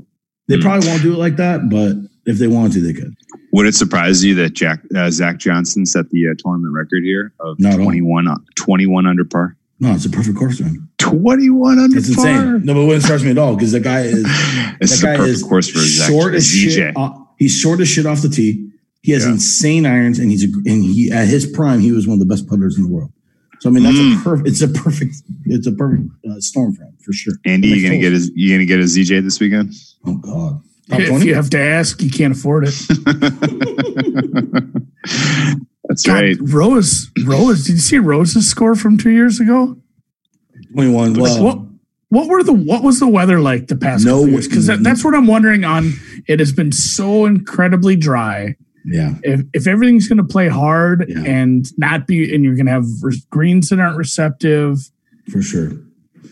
They Hmm. probably won't do it like that, but if they wanted to, they could. Would it surprise you that Jack uh, Zach Johnson set the uh, tournament record here of Not 21, uh, 21 under par? No, it's a perfect course for him. 21 under It's par. insane. No, but it wouldn't surprise me at all because the guy is that a guy perfect is course for Zach short as shit. off- he's short as shit off the tee. He has Yeah. insane irons, and he's a, and he at his prime he was one of the best putters in the world. So I mean that's a Mm. perfect. It's a perfect. It's a perfect uh, storm for him for sure. Andy, you gonna get his? You gonna get a ZJ this weekend? Oh God, If twenty. you have to ask, you can't afford it. That's God, right. Rose, Rose. Did you see Rose's score from two years ago? Twenty-one. Well, what what were the what was the weather like the past No- couple years? Because that, that's what I'm wondering. On it has been so incredibly dry. yeah, If if everything's going to play hard Yeah. and not be, and you're going to have re- greens that aren't receptive, for sure.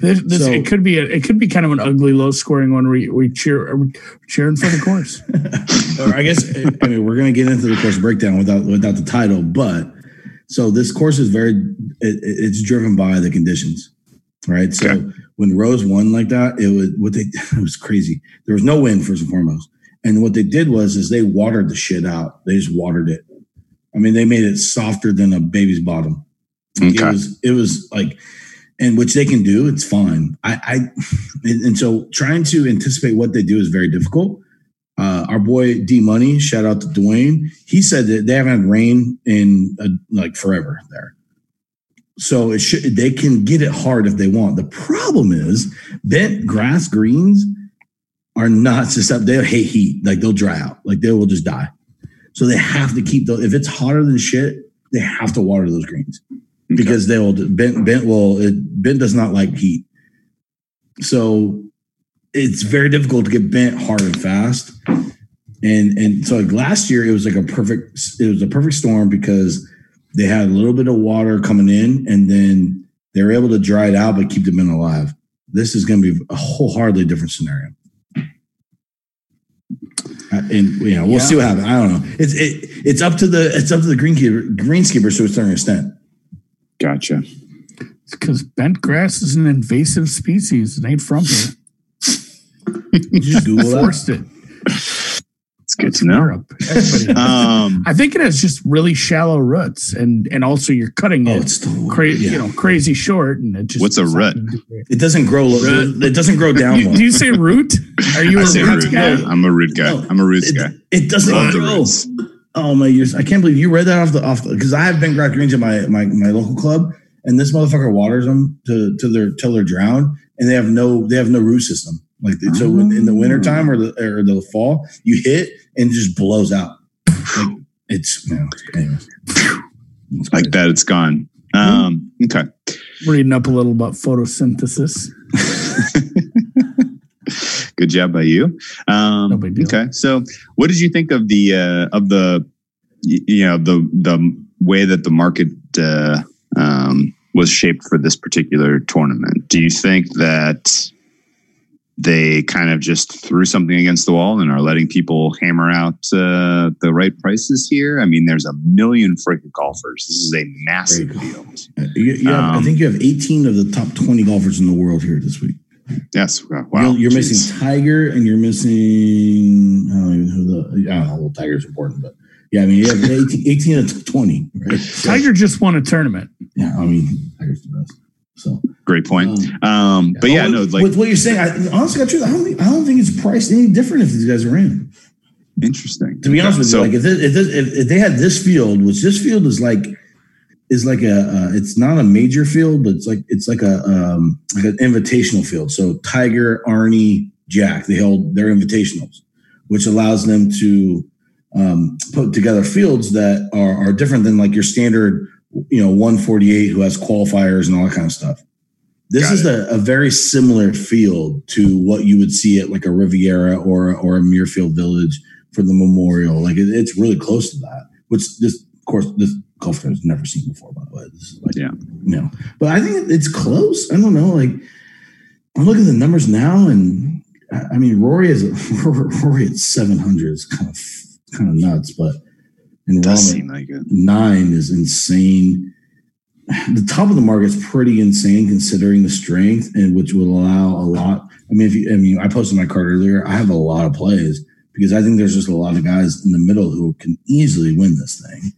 This, this So- it could be a, it could be kind of an ugly low scoring one. We we cheer we're cheering for the course. or I guess I mean we're gonna get into the course breakdown without without the title, but so this course is very it, it's driven by the conditions, right? So Okay. when Rose won like that, it was what they it was crazy. There was no wind first and foremost, and what they did was is they watered the shit out. They just watered it. I mean, they made it softer than a baby's bottom. Like, It was it was like, and which they can do. It's fine. I I and, so trying to anticipate what they do is very difficult. Uh, our boy D Money, shout out to Dwayne. He said that they haven't had rain in uh, like forever there. So it should they can get it hard if they want. The problem is bent grass greens are not susceptible. They'll hate heat. Like they'll dry out. Like they will just die. So they have to keep those. If it's hotter than shit, they have to water those greens because they will bent bent will it, bent does not like heat. So it's very difficult to get bent hard and fast. And and so like last year it was like a perfect it was a perfect storm because they had a little bit of water coming in and then they were able to dry it out but keep the men alive. This is going to be a wholeheartedly different scenario. Uh, And you know we'll Yeah. see what happens. I don't know. It's it, it's up to the it's up to the greenkeeper greenskeeper to a certain extent. Gotcha. It's because bent grass is an invasive species. It ain't from here. You just Google that? It. It's good to know. Europe. Um, I think it has just really shallow roots, and and also you're cutting Oh, it it's crazy, yeah. you know, crazy short, and it just What's a it's root? gonna do great. It doesn't grow. It doesn't grow down. You, do you say root? Are you I a root root. guy? Yeah, I'm a root guy. No, I'm a roots it, guy. it doesn't Love the grow. Roots. Oh my years! I can't believe you read that off the off because I have bent grass greens in my, my my local club, and this motherfucker waters them to to their till they're drowned, and they have no they have no root system. Like so, in, in the wintertime or the or the fall, you hit and it just blows out. Like, it's you know, anyways. Like that, it's gone. Um, okay. Reading up a little about photosynthesis. Good job by you. Um, No big deal. Okay, so what did you think of the uh, of the you know the the way that the market uh, um, was shaped for this particular tournament? Do you think that they kind of just threw something against the wall and are letting people hammer out uh, the right prices here? I mean, there's a million freaking golfers. This is a massive deal. You, you have, I Um, think you have 18 of the top 20 golfers in the world here this week. Yes. Wow. you're, you're missing Tiger and you're missing I don't even know who the I don't know. Well, Tiger's important, but yeah, I mean you have 18, 18 of 20, right? So, Tiger just won a tournament. Yeah, I mean Tiger's the best. So, Great point. um, Um, but yeah, with, no, like with what you're saying, I, honestly, got truth. I don't think I don't think it's priced any different if these guys are in. interesting. To be honest with So- you, like if, this, if, this, if if they had this field, which this field is like is like a uh, it's not a major field, but it's like it's like a um, like an invitational field. So Tiger, Arnie, Jack, they hold their invitationals, which allows them to um, put together fields that are, are different than like your standard, you know, 148 who has qualifiers and all that kind of stuff. This Got is a, a very similar field to what you would see at like a Riviera or or a Muirfield Village for the Memorial. Like it, it's really close to that, which this, of course, this golf course has never seen before. By the way, this is like Yeah. you know, but I think it's close. I don't know. Like I'm looking at the numbers now, and I mean Rory is Rory at 700 is kind of kind of nuts, but in does Rahm seem like nine is insane. The top of the market is pretty insane considering the strength, and which will allow a lot. I mean, if you, I mean, I posted my card earlier. I have a lot of plays because I think there's just a lot of guys in the middle who can easily win this thing.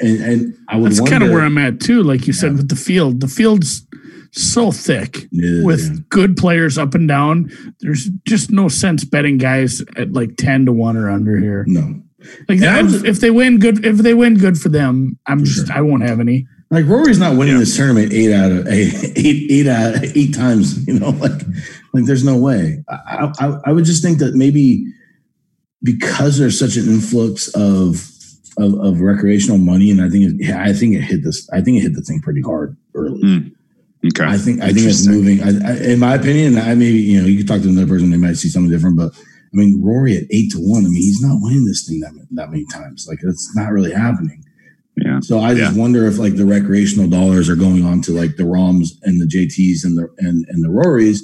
And, and I would That's wonder, kind of where I'm at too. Like you said with the field, the field's so thick Yeah, with yeah. good players up and down. There's just no sense betting guys at like ten to one or under here. no. Like was- if they win, good. If they win, good for them. I'm For just sure. I won't have any. Like Rory's not winning Yeah. this tournament eight out of eight, eight, eight out of eight times. You know, like, like there's no way. I, I, I would just think that maybe because there's such an influx of, of of recreational money, and I think it, yeah, I think it hit this. I think it hit the thing pretty hard early. Mm. Okay. I think I think it's moving. I, I, in my opinion, I maybe you know you could talk to another person, they might see something different. But I mean, Rory at eight to one. I mean, he's not winning this thing that that many times. Like it's not really happening. Yeah. So I just wonder if like the recreational dollars are going on to like the Rahms and the JTs and the and, and the Rorys,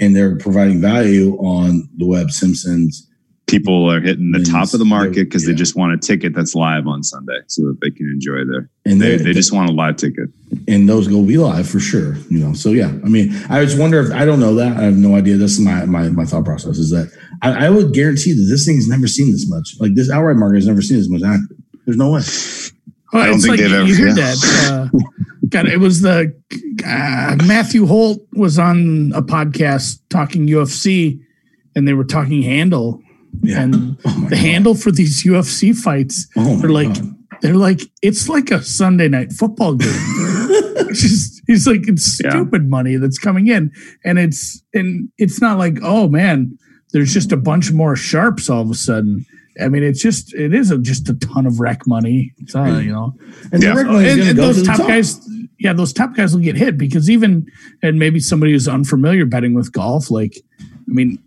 and they're providing value on the Webb Simpsons. People are hitting the Means top of the market they're- because they just want a ticket that's live on Sunday so that they can enjoy their. And They, they they just want a live ticket. and those go be live for sure. You know, so yeah. I mean, I just wonder if I don't know that. I have no idea. This is my my, my thought process is that I, I would guarantee that this thing's never seen this much. Like this outright market has never seen this much action. There's no way. Well, I don't it's think like they've you ever- hear yeah. that. Uh, God, it was the uh, Matthew Holt was on a podcast talking UFC, and they were talking handle, Yeah. and Oh my the God. handle for these UFC fights. Oh my They're like God. they're like it's like a Sunday night football game. Just he's like it's Yeah. stupid money that's coming in, and it's and it's not like oh man, there's just a bunch more sharps all of a sudden. I mean, it's just it is a, just a ton of rec money. It's uh, you know, and Yeah. the money and, and go to those the top, top. guys, yeah, those top guys will get hit because even and maybe somebody who's unfamiliar betting with golf, like I mean, l-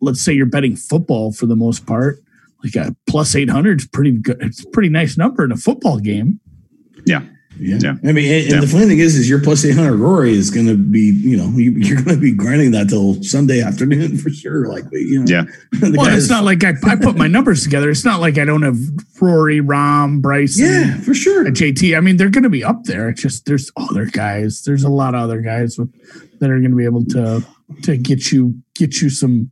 let's say you're betting football for the most part, like a plus eight hundred is pretty good. It's a pretty nice number in a football game. Yeah. Yeah. Yeah. I mean, and, and Yeah. the funny thing is, is your plus 800 Rory is going to be, you know, you, you're going to be grinding that till Sunday afternoon for sure. Like, you know, Yeah. Well, it's not like I, I put my numbers together. It's not like I don't have Rory, Rahm, Bryce, yeah, for sure. and JT. I mean, they're going to be up there. It's just there's other guys. There's a lot of other guys with, that are going to be able to to get you get you some,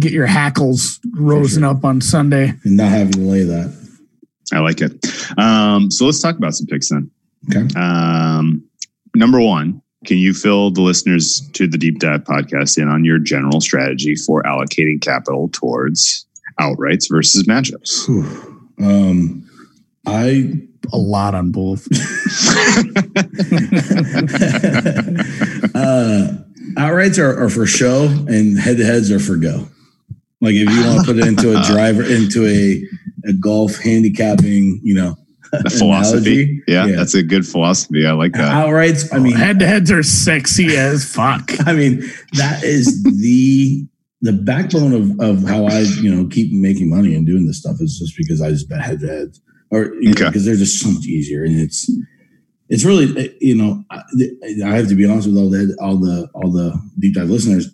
get your hackles rosing sure. up on Sunday. And not having to lay that. I like it. Um, so let's talk about some picks then. Okay. Um, number one, can you fill the listeners to the Deep Dive podcast in on your general strategy for allocating capital towards outrights versus matchups? Um, I A lot on both. uh, outrights are, are for show, and head to heads are for go. Like if you want to put it into a driver, into a a golf handicapping, you know, The philosophy. Yeah, Yeah. that's a good philosophy. I like that. outrights. I mean, head to heads are sexy as fuck. I mean, that is the the backbone of, of how I, you know, keep making money and doing this stuff is just because I just bet head to heads or you know, Okay. because they're just so much easier and it's it's really uh, you know I, I have to be honest with all the all the all the deep dive listeners.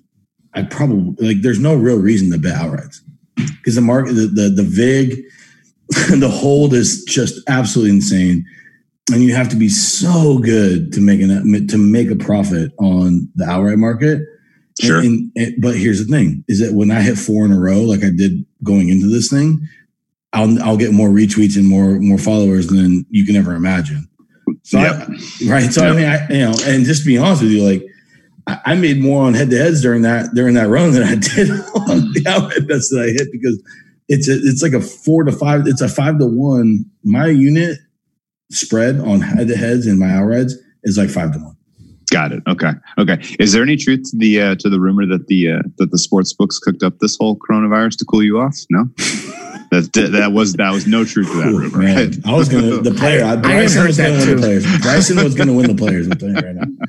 I probably like there's no real reason to bet outrights because the market the the, the vig the hold is just absolutely insane and you have to be so good to make an to make a profit on the outright market. Sure. And, and- and- but here's the thing: is that when I hit four in a row, like I did going into this thing, I'll I'll get more retweets and more more followers than you can ever imagine. So I- Yep. right. So I mean, I, you know, and just to be honest with you, like I, I made more on head to heads during that during that run than I did on the outright bets that I hit because it's a, it's like a four to five. It's a five to one. My unit spread on head to heads and my outrights is like five to one. Got it. Okay. Okay. Is there any truth to the uh, to the rumor that the uh, that the sports books cooked up this whole coronavirus to cool you off? No. That that was that was no truth to that Ooh, rumor. man. right? I was gonna the player. I, I Bryson heard was gonna that win too. the players. Bryson was gonna win the players. I'm telling you right now.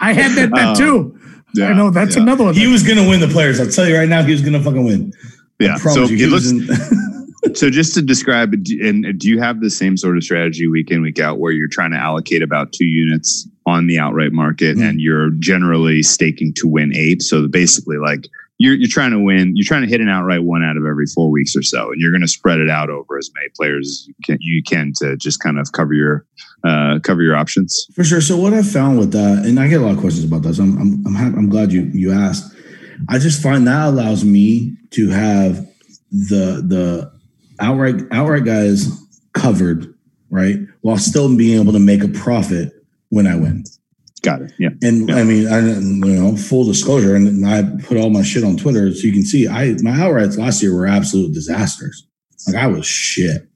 I had that bet Um, too. Yeah, I know that's yeah. another one. He was gonna win the players. I'll tell you right now, he was gonna fucking win. Yeah. So you, he it was looks in- so. Just to describe, do- and do you have the same sort of strategy week in week out, where you're trying to allocate about two units on the outright market, Mhm. and you're generally staking to win eight? So basically, like you're you're trying to win, you're trying to hit an outright one out of every four weeks or so, and you're going to spread it out over as many players as you can, you can to just kind of cover your uh, cover your options. For sure. So what I found with that, and I get a lot of questions about this. I'm I'm I'm, I'm glad you you asked. I just find that allows me to have the the outright outright guys covered, right, while still being able to make a profit when I win. Got it. Yeah. And Yeah. I mean, I you know, full disclosure, and I put all my shit on Twitter, so you can see. I my outrights last year were absolute disasters. Like I was shit.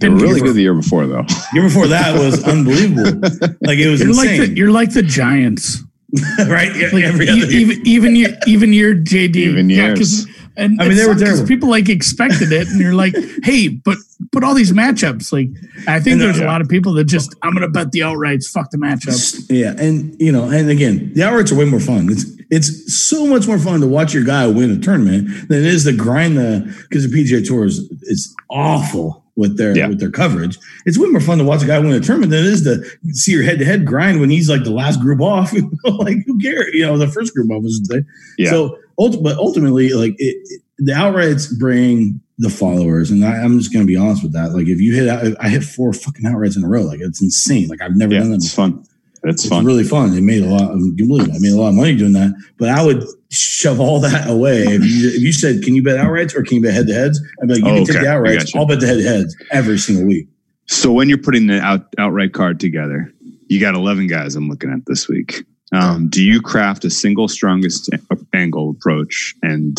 They were really good the year before, though. Year before that was unbelievable. Like it was You're like insane, the you're like the Giants. right? Like Every other year. even even year even year JD. Even Yeah, years. 'cause- and I mean, they were terrible. People like expected it, and you're like, hey, but but all these matchups. Like, I think And there's a lot of people that just I'm gonna bet the outrights. Fuck the matchups. Yeah, and you know, and again, the outrights are way more fun. It's it's so much more fun to watch your guy win a tournament than it is to grind the because the PGA Tour is it's awful with their Yeah. with their coverage. It's way more fun to watch a guy win a tournament than it is to see your head to head grind when he's like the last group off. like who cares? You know, the first group off is the Yeah. So but ultimately, like it, it- the outrights bring the followers, and I, I'm just going to be honest with that. Like if you hit, out, I hit four fucking outrights in a row. Like it's insane. Like I've never yeah, done that. it's fun. It's, It's fun. really fun. It made a lot. Can believe. I made a lot of money doing that. But I would shove all that away. If you, if you said, "Can you bet outrights or can you bet head to heads?" I'd be like, "You Oh, can take okay. the outrights. I'll bet the head to heads every single week." So when you're putting the out, outright card together, you got 11 guys I'm looking at this week. Um, do you craft a single strongest angle approach and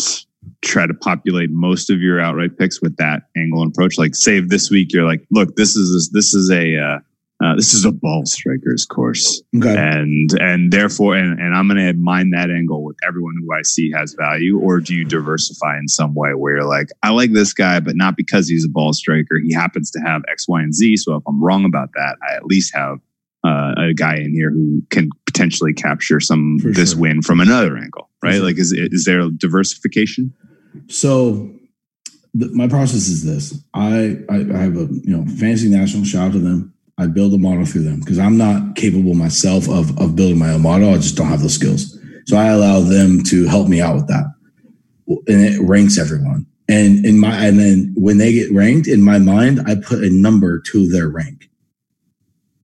try to populate most of your outright picks with that angle and approach? Like, say this week you're like, look, this is this is a uh, uh, this is a ball strikers course, Okay. and and therefore, and, and I'm going to mine that angle with everyone who I see has value. Or do you diversify in some way where you're like, I like this guy, but not because he's a ball striker. He happens to have X, Y, and Z. So if I'm wrong about that, I at least have uh, a guy in here who can potentially capture some For this sure. win from another angle, right? sure. Like, is is there diversification? So my process is this: I, I I have a you know fantasy national. Shout out to them. I build a model through them because I'm not capable myself of of building my own model. I just don't have the skills. So I allow them to help me out with that, and it ranks everyone. And in my and then when they get ranked in my mind, I put a number to their rank.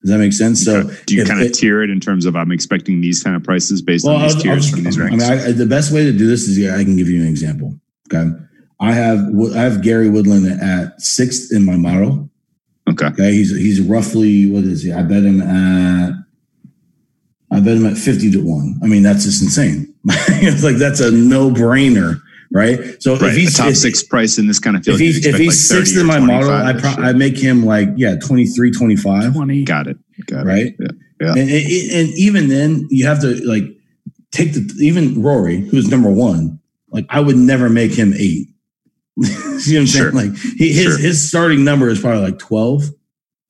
Does that make sense? So do you kind of it- tier it in terms of I'm expecting these kind of prices based Well, on these I'll- tiers I'll- from these I ranks? mean, I, the best way to do this is I can give you an example. Okay, I have I have Gary Woodland at sixth in my model. Okay. Okay, he's he's roughly what is he? I bet him at I bet him at fifty to one. I mean, that's just insane. it's like that's a no brainer, right? So Right. if he's a top if, six price in this kind of if field. you'd he's if he's like sixth in my model, I pro- I make him like yeah 23, 25. Twenty. got it. Got it. Right? Yeah. Yeah. And, and, and even then, you have to like take the even Rory, who's number one. Like I would never make him eight. you know what I'm saying? Like he, his Sure. his starting number is probably like twelve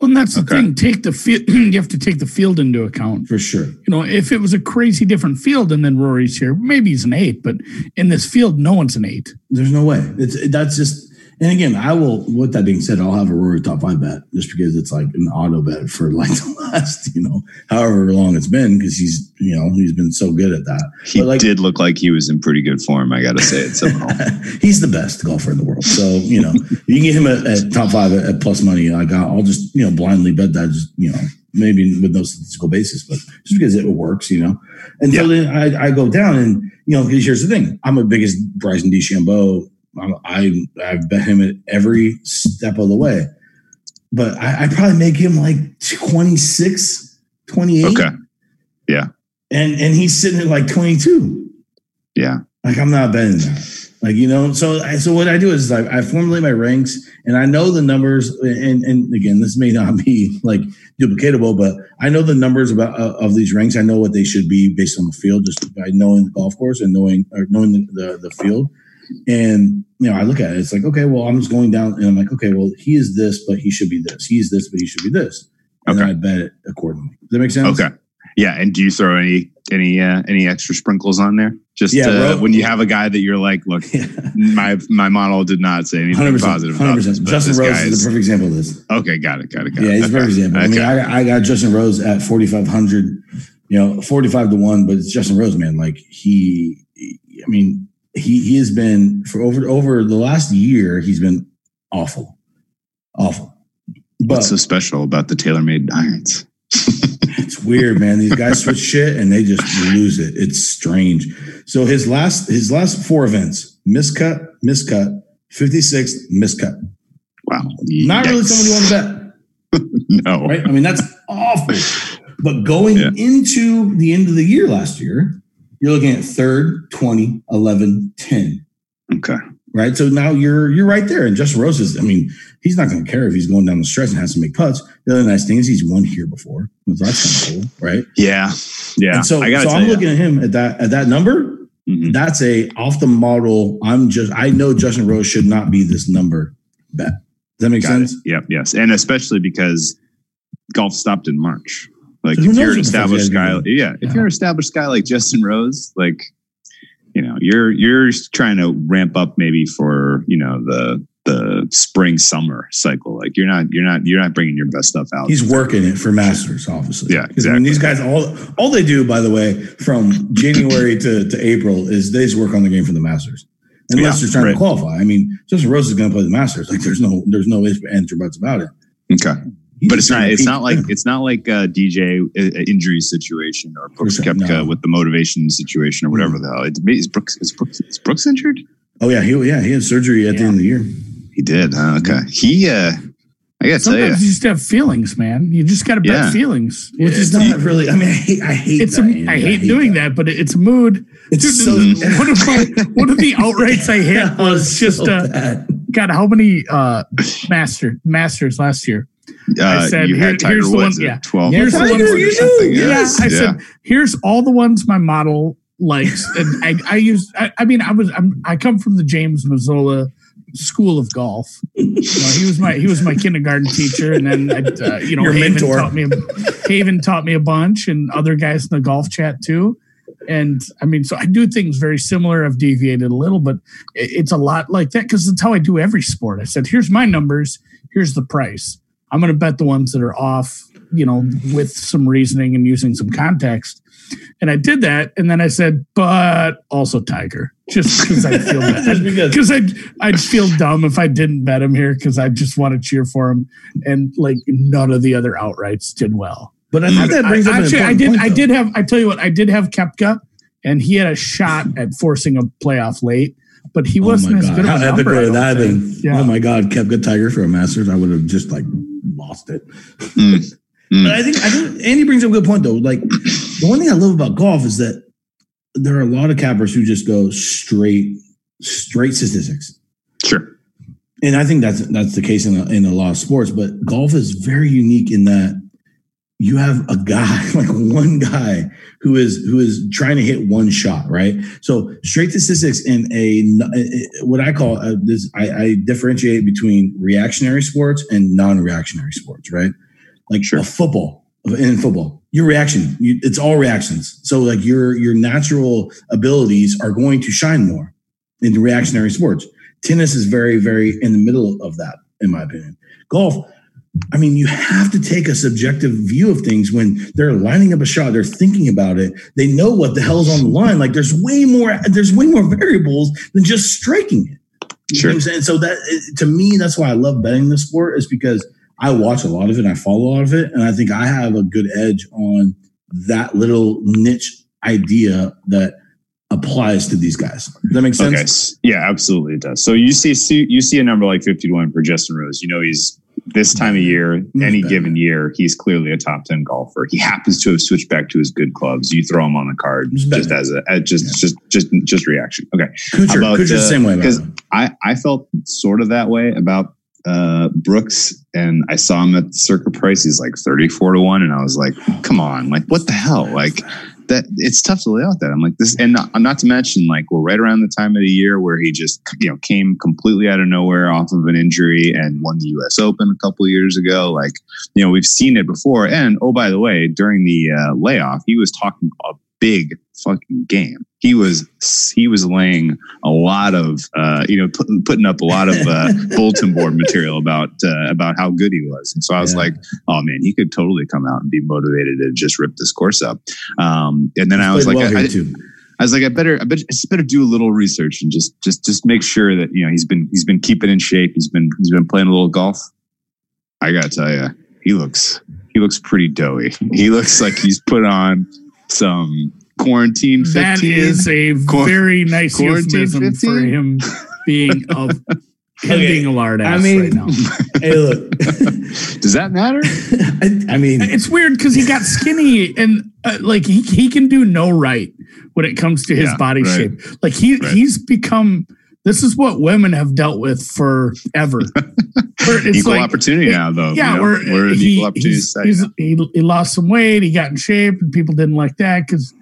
Well, and that's the thing. Take the field. you have to take the field into account. for sure. You know, if it was a crazy different field and then Rory's here, maybe he's an eight. But in this field, no one's an eight. There's no way. It's that's just. And again, I will. With that being said, I'll have a Rory top five bet just because it's like an auto bet for like the last, you know, however long it's been because he's, you know, he's been so good at that. He like- did look like he was in pretty good form. I got to say it somehow. he's the best golfer in the world. So you know, you can get him at, at top five at, at plus money. Like I'll I'll just you know blindly bet that. Just you know, maybe with no statistical basis, but just because it works, you know. And so then I, I go down, and you know, because here's the thing: I'm a biggest Bryson DeChambeau. I'm- I I bet him at every step of the way, but I, I probably make him like 26, 28. Okay. Yeah. And and he's sitting at like 22. Yeah. Like I'm not betting that. Like you know, so I, so what I do is I, I formulate my ranks, and I know the numbers. And and again, this may not be like duplicatable, but I know the numbers about uh, of these ranks. I know what they should be based on the field, just by knowing the golf course and knowing or knowing the, the, the field. And you know, I look at it. It's like, okay, well, I'm just going down, and I'm like, okay, well, he is this, but he should be this. He is this, but he should be this. And Okay. I bet it accordingly. Does that make sense? Okay. Yeah. And do you throw any any uh, any extra sprinkles on there? Just Yeah, uh, bro. when you have a guy that you're like, look, Yeah. my my model did not say anything Hundred percent. positive Hundred percent. Justin Rose is is the perfect example of this. okay. Got it. Got it. Got Yeah, it. he's a perfect Okay. example. I mean, Okay. I, I got Justin Rose at forty five hundred. You know, forty five to one, but it's Justin Rose, man. Like he, I mean, he he has been for over over the last year. He's been awful, awful. But What's so special about the TaylorMade irons? it's weird, man. These guys switch shit and they just lose it. It's strange. So his last his last four events: miscut, miscut, fifty six, miscut. Wow. Not really somebody you want to bet. No. right? I mean, that's awful. But going Yeah. into the end of the year last year, you're looking at third, 20, 11, 10, Okay. right? So now you're you're right there. And Justin Rose is, I mean, he's not going to care if he's going down the stretch and has to make putts. The other nice thing is he's won here before. So that's kind of cool, right? Yeah. Yeah. And so, I so i'm looking at him at that at that number. Mhm. That's a off the model. I'm just I know Justin Rose should not be this number bet. Does that make Got sense? it. Yep. Yes. And especially because golf stopped in March. Like if you're an what the fuck established guy, yeah, if Yeah. you're an established guy like Justin Rose, like you know, you're you're trying to ramp up maybe for you know the the spring summer cycle. Like you're not you're not you're not bringing your best stuff out. He's working it for Masters, obviously. Yeah, 'Cause, I mean, these guys all all they do, by the way, from January to, to April is they just work on the game for the Masters. Unless Yeah, they're trying right. to qualify. I mean, Justin Rose is going to play the Masters. Like, there's no there's no ifs, ands, or buts about it. okay, but it's not it's not like it's not like uh, DJ uh, injury situation or Brooks sure, Koepka no. with the motivation situation or whatever the hell. It, is Brooks is Brooks is Brooks injured? Oh yeah, he yeah he had surgery at the end of the year. He did. Huh? Okay. He uh, I gotta tell you. You just have feelings, man. You just got to bet Yeah. feelings. Which is not really. I mean, I hate I hate It's that. a, Andy. I hate doing that. but it's a mood. It's Dude, so one of my one of the outrights I hit was just so uh, bad. God, how many uh master masters last year? Uh, said, you had Tiger here's the Woods one- at yeah. 12 Here's the or one- you something. Yeah, Yes, I said, here's all the ones my model likes, and I, I use. I, I mean, I was. I'm, I come from the James Mazzola School of Golf. You know, he was my he was my kindergarten teacher, and then I, uh, you know, Your Haven mentor. taught me. Haven taught me a bunch, and other guys in the golf chat too. And I mean, so I do things very similar. I've deviated a little, but it's a lot like that because it's how I do every sport. I said, here's my numbers, here's the price. I'm going to bet the ones that are off you know, with some reasoning and using some context. And I did that, and then I said, but also Tiger, just because I feel bad, because I'd I'd feel dumb if I didn't bet him here because I just want to cheer for him, and like none of the other outrights did well. But I think that brings up an Actually, I did. point, I did have. I tell you what, I did have Koepka, and he had a shot at forcing a playoff late, but he Oh wasn't my as God. good How a epic. Would that have been? Yeah. Oh my God, Koepka Tiger for a Masters. I would have just like lost it. Mm. But I think I think Andy brings up a good point though. Like the one thing I love about golf is that there are a lot of cappers who just go straight straight statistics. Sure. and I think that's that's the case in a, in a lot of sports. But golf is very unique in that you have a guy like one guy who is who is trying to hit one shot, right? So straight statistics in a what I call uh this, I, I differentiate between reactionary sports and non-reactionary sports, right? Like Sure. a football in football, your reaction, you, it's all reactions. So like your your natural abilities are going to shine more in the reactionary sports. Tennis is very, very in the middle of that, in my opinion. Golf, I mean, you have to take a subjective view of things when they're lining up a shot, they're thinking about it, they know what the hell's on the line. Like there's way more, there's way more variables than just striking it. You Sure. know what I'm saying? So that to me, that's why I love betting the sport, is because I watch a lot of it, I follow a lot of it, and I think I have a good edge on that little niche idea that applies to these guys. Does that make sense? Okay. Yeah, absolutely it does. So you see, see you see a number like 50 to 1 for Justin Rose. You know he's this time of year, any better. given year, he's clearly a top 10 golfer. He happens to have switched back to his good clubs. You throw him on the card He's just better. as a as just just just just reaction. Okay. Kuchar, About, Kuchar's the uh, same way. by 'cause the way. I, I felt sort of that way about uh, Brooks, and I saw him at the Circa price. He's like 34 to 1. And I was like, come on, like, what the hell? Like, that it's tough to lay out that. I'm like, this, and not, not to mention, like, we're right around the time of the year where he just, you know, came completely out of nowhere off of an injury and won the US Open a couple years ago. Like, you know, we've seen it before. And oh, by the way, during the uh, layoff, he was talking big fucking game. He was he was laying a lot of uh, you know put, putting up a lot of uh, bulletin board material about uh, about how good he was, and so I was Yeah. like, oh man, he could totally come out and be motivated to just rip this course up. Um, and then I was like, well I, too. I was like, I better, I bet I just better do a little research and just, just, just make sure that you know he's been, he's been keeping in shape. He's been, he's been playing a little golf. I gotta tell you, he looks, he looks pretty doughy. He looks like he's put on some quarantine. 15. That is a Quar- very nice quarantine euphemism for him being a Okay, being a lard ass I mean- right now. hey, look. Does that matter? I, I mean, It's weird because he got skinny and uh, like he, he can do no right when it comes to his Yeah, body right. shape. Like he Right. he's become this is what women have dealt with forever. It's equal like- opportunity now, though. Yeah, you know? we're, we're an he, equal opportunity he's- he's- he, he lost some weight. He got in shape, and people didn't like that because,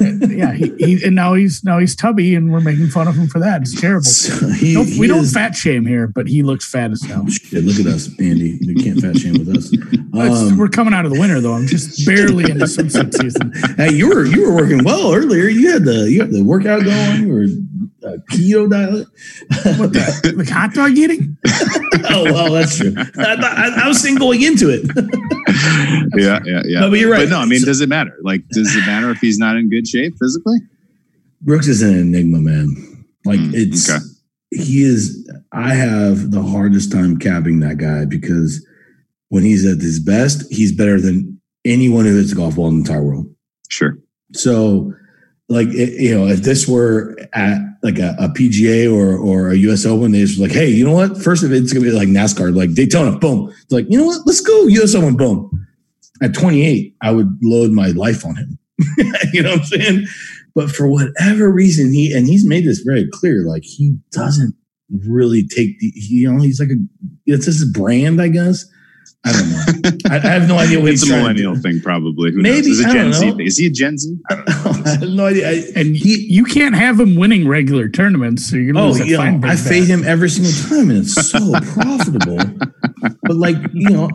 yeah, he, he and now he's now he's tubby, and we're making fun of him for that. It's terrible. so he, Don't- he we don't is- fat shame here, but he looks fat as hell. Shit, look at us, Andy. You can't fat shame with us. Um, we're coming out of the winter though. I'm just barely into swimsuit season. hey, you were you were working well earlier. You had the you had the workout going. You were uh, keto diet. What the like hot dog eating? oh well, that's true. I, thought- I, I was saying going into it. yeah, yeah, yeah. No, but you're right. But no, I mean, So- does it matter? Like, does it matter if he's not in good shape physically? Brooks is an enigma, man. Like Mm, it's okay. he is. I have the hardest time capping that guy because when he's at his best, he's better than anyone who hits a golf ball in the entire world. Sure. So, like it, you know, if this were at like a, a PGA or or a US Open, they just like, hey, you know what? First of it, it's gonna be like NASCAR, like Daytona, boom. It's like, you know what? Let's go US Open, boom. At 28, I would load my life on him. you know what I'm saying? But for whatever reason, he and he's made this very clear, like he doesn't really take the, you know, he's like a, it's his brand, I guess. I don't know. I, I have no idea what It's he's a trying to do. millennial thing, probably. Who Maybe, knows? Is it I Gen don't Z? know. thing? Is he a Gen Z? I don't know. I have no idea. I, And he, you can't have him winning regular tournaments. So you're gonna Oh, lose you know, I bet. fade him every single time, and it's so profitable. But like, you know,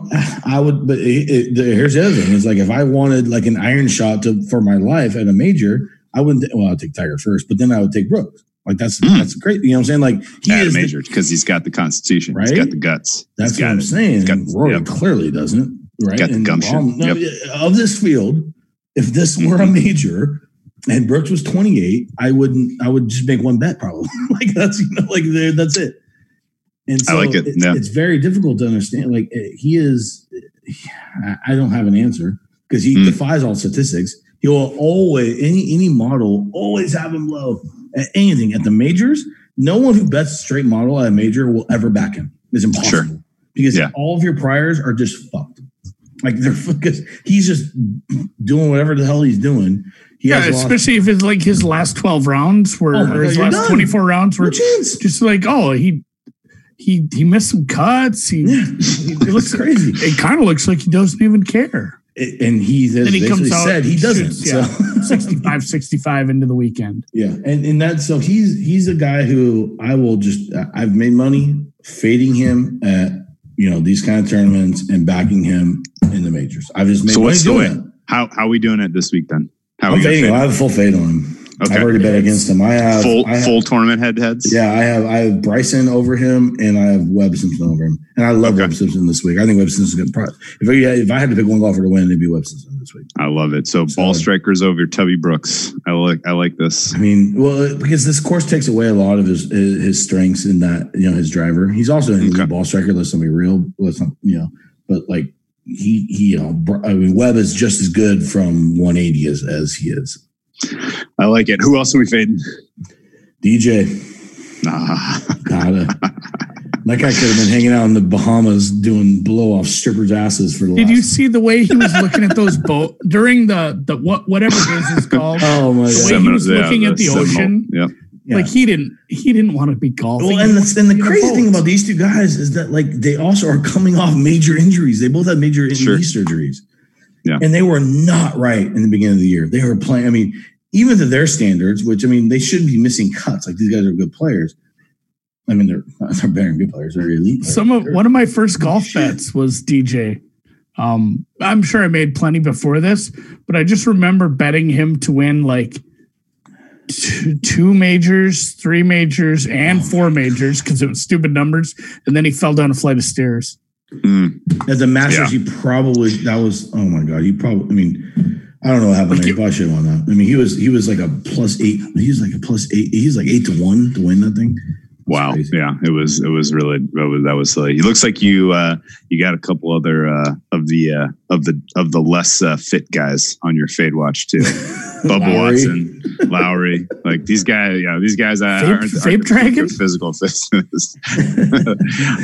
I would. But it, it, the- here's the other thing: is like if I wanted like an iron shot to for my life at a major, I wouldn't. Well, I'd take Tiger first, but then I would take Brooks. Like that's Mm. that's great. You know what I'm saying? Like he At a is. the- major because he's got the constitution. he's got the guts. that's what I'm it. saying. He's got- Rory yep. clearly doesn't. right? Got the And gumption. Rahm- no, Yep. Of this field, if this were a major and Brooks was 28, I wouldn't. I would just make one bet probably. like that's you know like that's it. And I so like it, It's, yeah. it's very difficult to understand. Like eh, he is. I- I don't have an answer because he Hmm. defies all statistics. He will always any any model always have him low at anything at the majors. No one who bets straight model at a major will ever back him. It's impossible because Yeah. all of your priors are just fucked. Like they're because he's just doing whatever the hell he's doing. He Yeah, has lost especially if it's like his last 12 rounds were, Oh or his you're last 24 rounds no were chance. just like, oh, he he he missed some cuts. He, Yeah. he it looks crazy. It kind of looks like he doesn't even care. And he has Then he comes out said he doesn't. shoots, yeah, so 65, 65 into the weekend. Yeah, and and that so he's he's a guy who I will just I've made money fading him at you know these kind of tournaments and backing him in the majors. I've just made So money what's doing way? that. How how we doing it this week then? How I'm we gonna fading. him. I have a full fade on him. Okay. I've already bet against him. I have full I have, full tournament head heads. Yeah, I have I have Bryson over him and I have Webb Simpson over him, and I love Okay. Webb Simpson this week. I think Webb Simpson's going to if I if I had to pick one golfer to win, it'd be Webb Simpson this week. I love it. So So- ball strikers over Tubby Brooks. I like I like this. I mean, well, uh, because this course takes away a lot of his his, strengths in that you know his driver. He's also an elite Okay. ball striker. Let's not be real. Let's not you know, but like he he uh, you know, I mean, Webb is just as good from 180 as as he is. I like it. Who else are we fading? DJ, Nah. gotta. That guy could have been hanging out in the Bahamas doing blow off strippers' asses for the Did last. you see the way he was looking at those boat during the the what whatever this is called? Oh my The god! way he was looking at the ocean. Yep. Yeah. Like he didn't he didn't want to be golfing. Well, and the, and the be in a crazy thing about these two guys is that like they also are coming off major injuries. They both had major Sure. knee surgeries. Yeah. And they were not right in the beginning of the year. They were playing, I mean, even to their standards, which I mean, they shouldn't be missing cuts. Like these guys are good players. I mean, they're they're better than good players. They're elite. players. Some of one of my first golf bets was DJ. Um, I'm sure I made plenty before this, but I just remember betting him to win like two, two majors, three majors, and four majors because it was stupid numbers, and then he fell down a flight of stairs. Mm. At the Masters, he probably that was oh my god. He probably I mean, I don't know what happened. there. He probably should have won that. I mean, he was he was like a plus eight. He was like a plus eight. He's like eight to one to win that thing. Wow. crazy. Yeah. It was it was really that was that was silly. It looks like you uh you got a couple other uh of the uh of the of the less uh, fit guys on your fade watch too. Bubba Lowry. Watson, Lowry, like these guys, yeah, these guys uh, Vape- aren't, Vape aren't Dragon? physical fitness.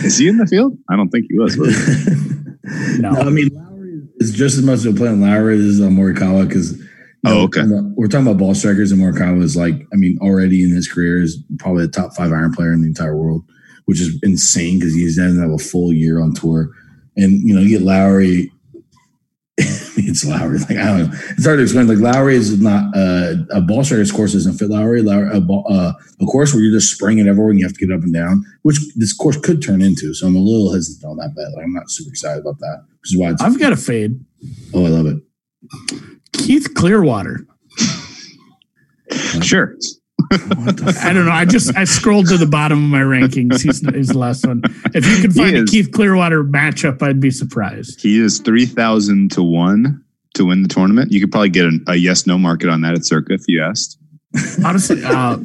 Is he in the field? I don't think he was. was he? No. No, I mean Is just as much of a player on Lowry as on Morikawa because. Oh, okay. We're talking about ball strikers, and Morikawa is like, I mean, already in his career is probably the top five iron player in the entire world, which is insane because he's didn't have a full year on tour. And you know, you get Lowry. it's Lowry. Like I don't know. It's hard to explain. Like Lowry is not uh, a ball striker's course doesn't fit Lowry. Lowry a, ball, uh, a course where you're just spraying it everywhere and you have to get up and down, which this course could turn into. So I'm a little hesitant on that bet. Like I'm not super excited about that, which is why it's. I've got a fade. oh, I love it. Keith Clearwater. Sure. What the I don't know. I just I scrolled to the bottom of my rankings. He's, he's the last one. If you could find a. Keith Clearwater matchup, I'd be surprised. He is three thousand to one to win the tournament. You could probably get a, a yes no market on that at Circa if you asked. Honestly, uh,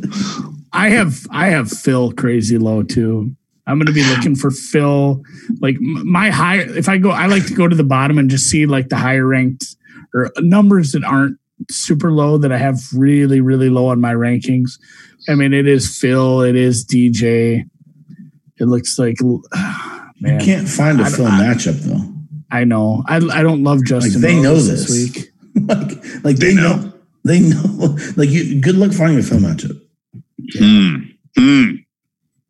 I have I have Phil crazy low too. I'm going to be looking for Phil. Like my high, if I go, I like to go to the bottom and just see like the higher ranked or numbers that aren't super low that I have really really low on my rankings. I mean, it is Phil, it is DJ. It looks like man, You can't find a I- Phil I- matchup though. I know. I I don't love Justin. they know Rose this. week. like, like they, They know. know. They know. Like you. Good luck finding a Phil matchup. Hmm. Hmm.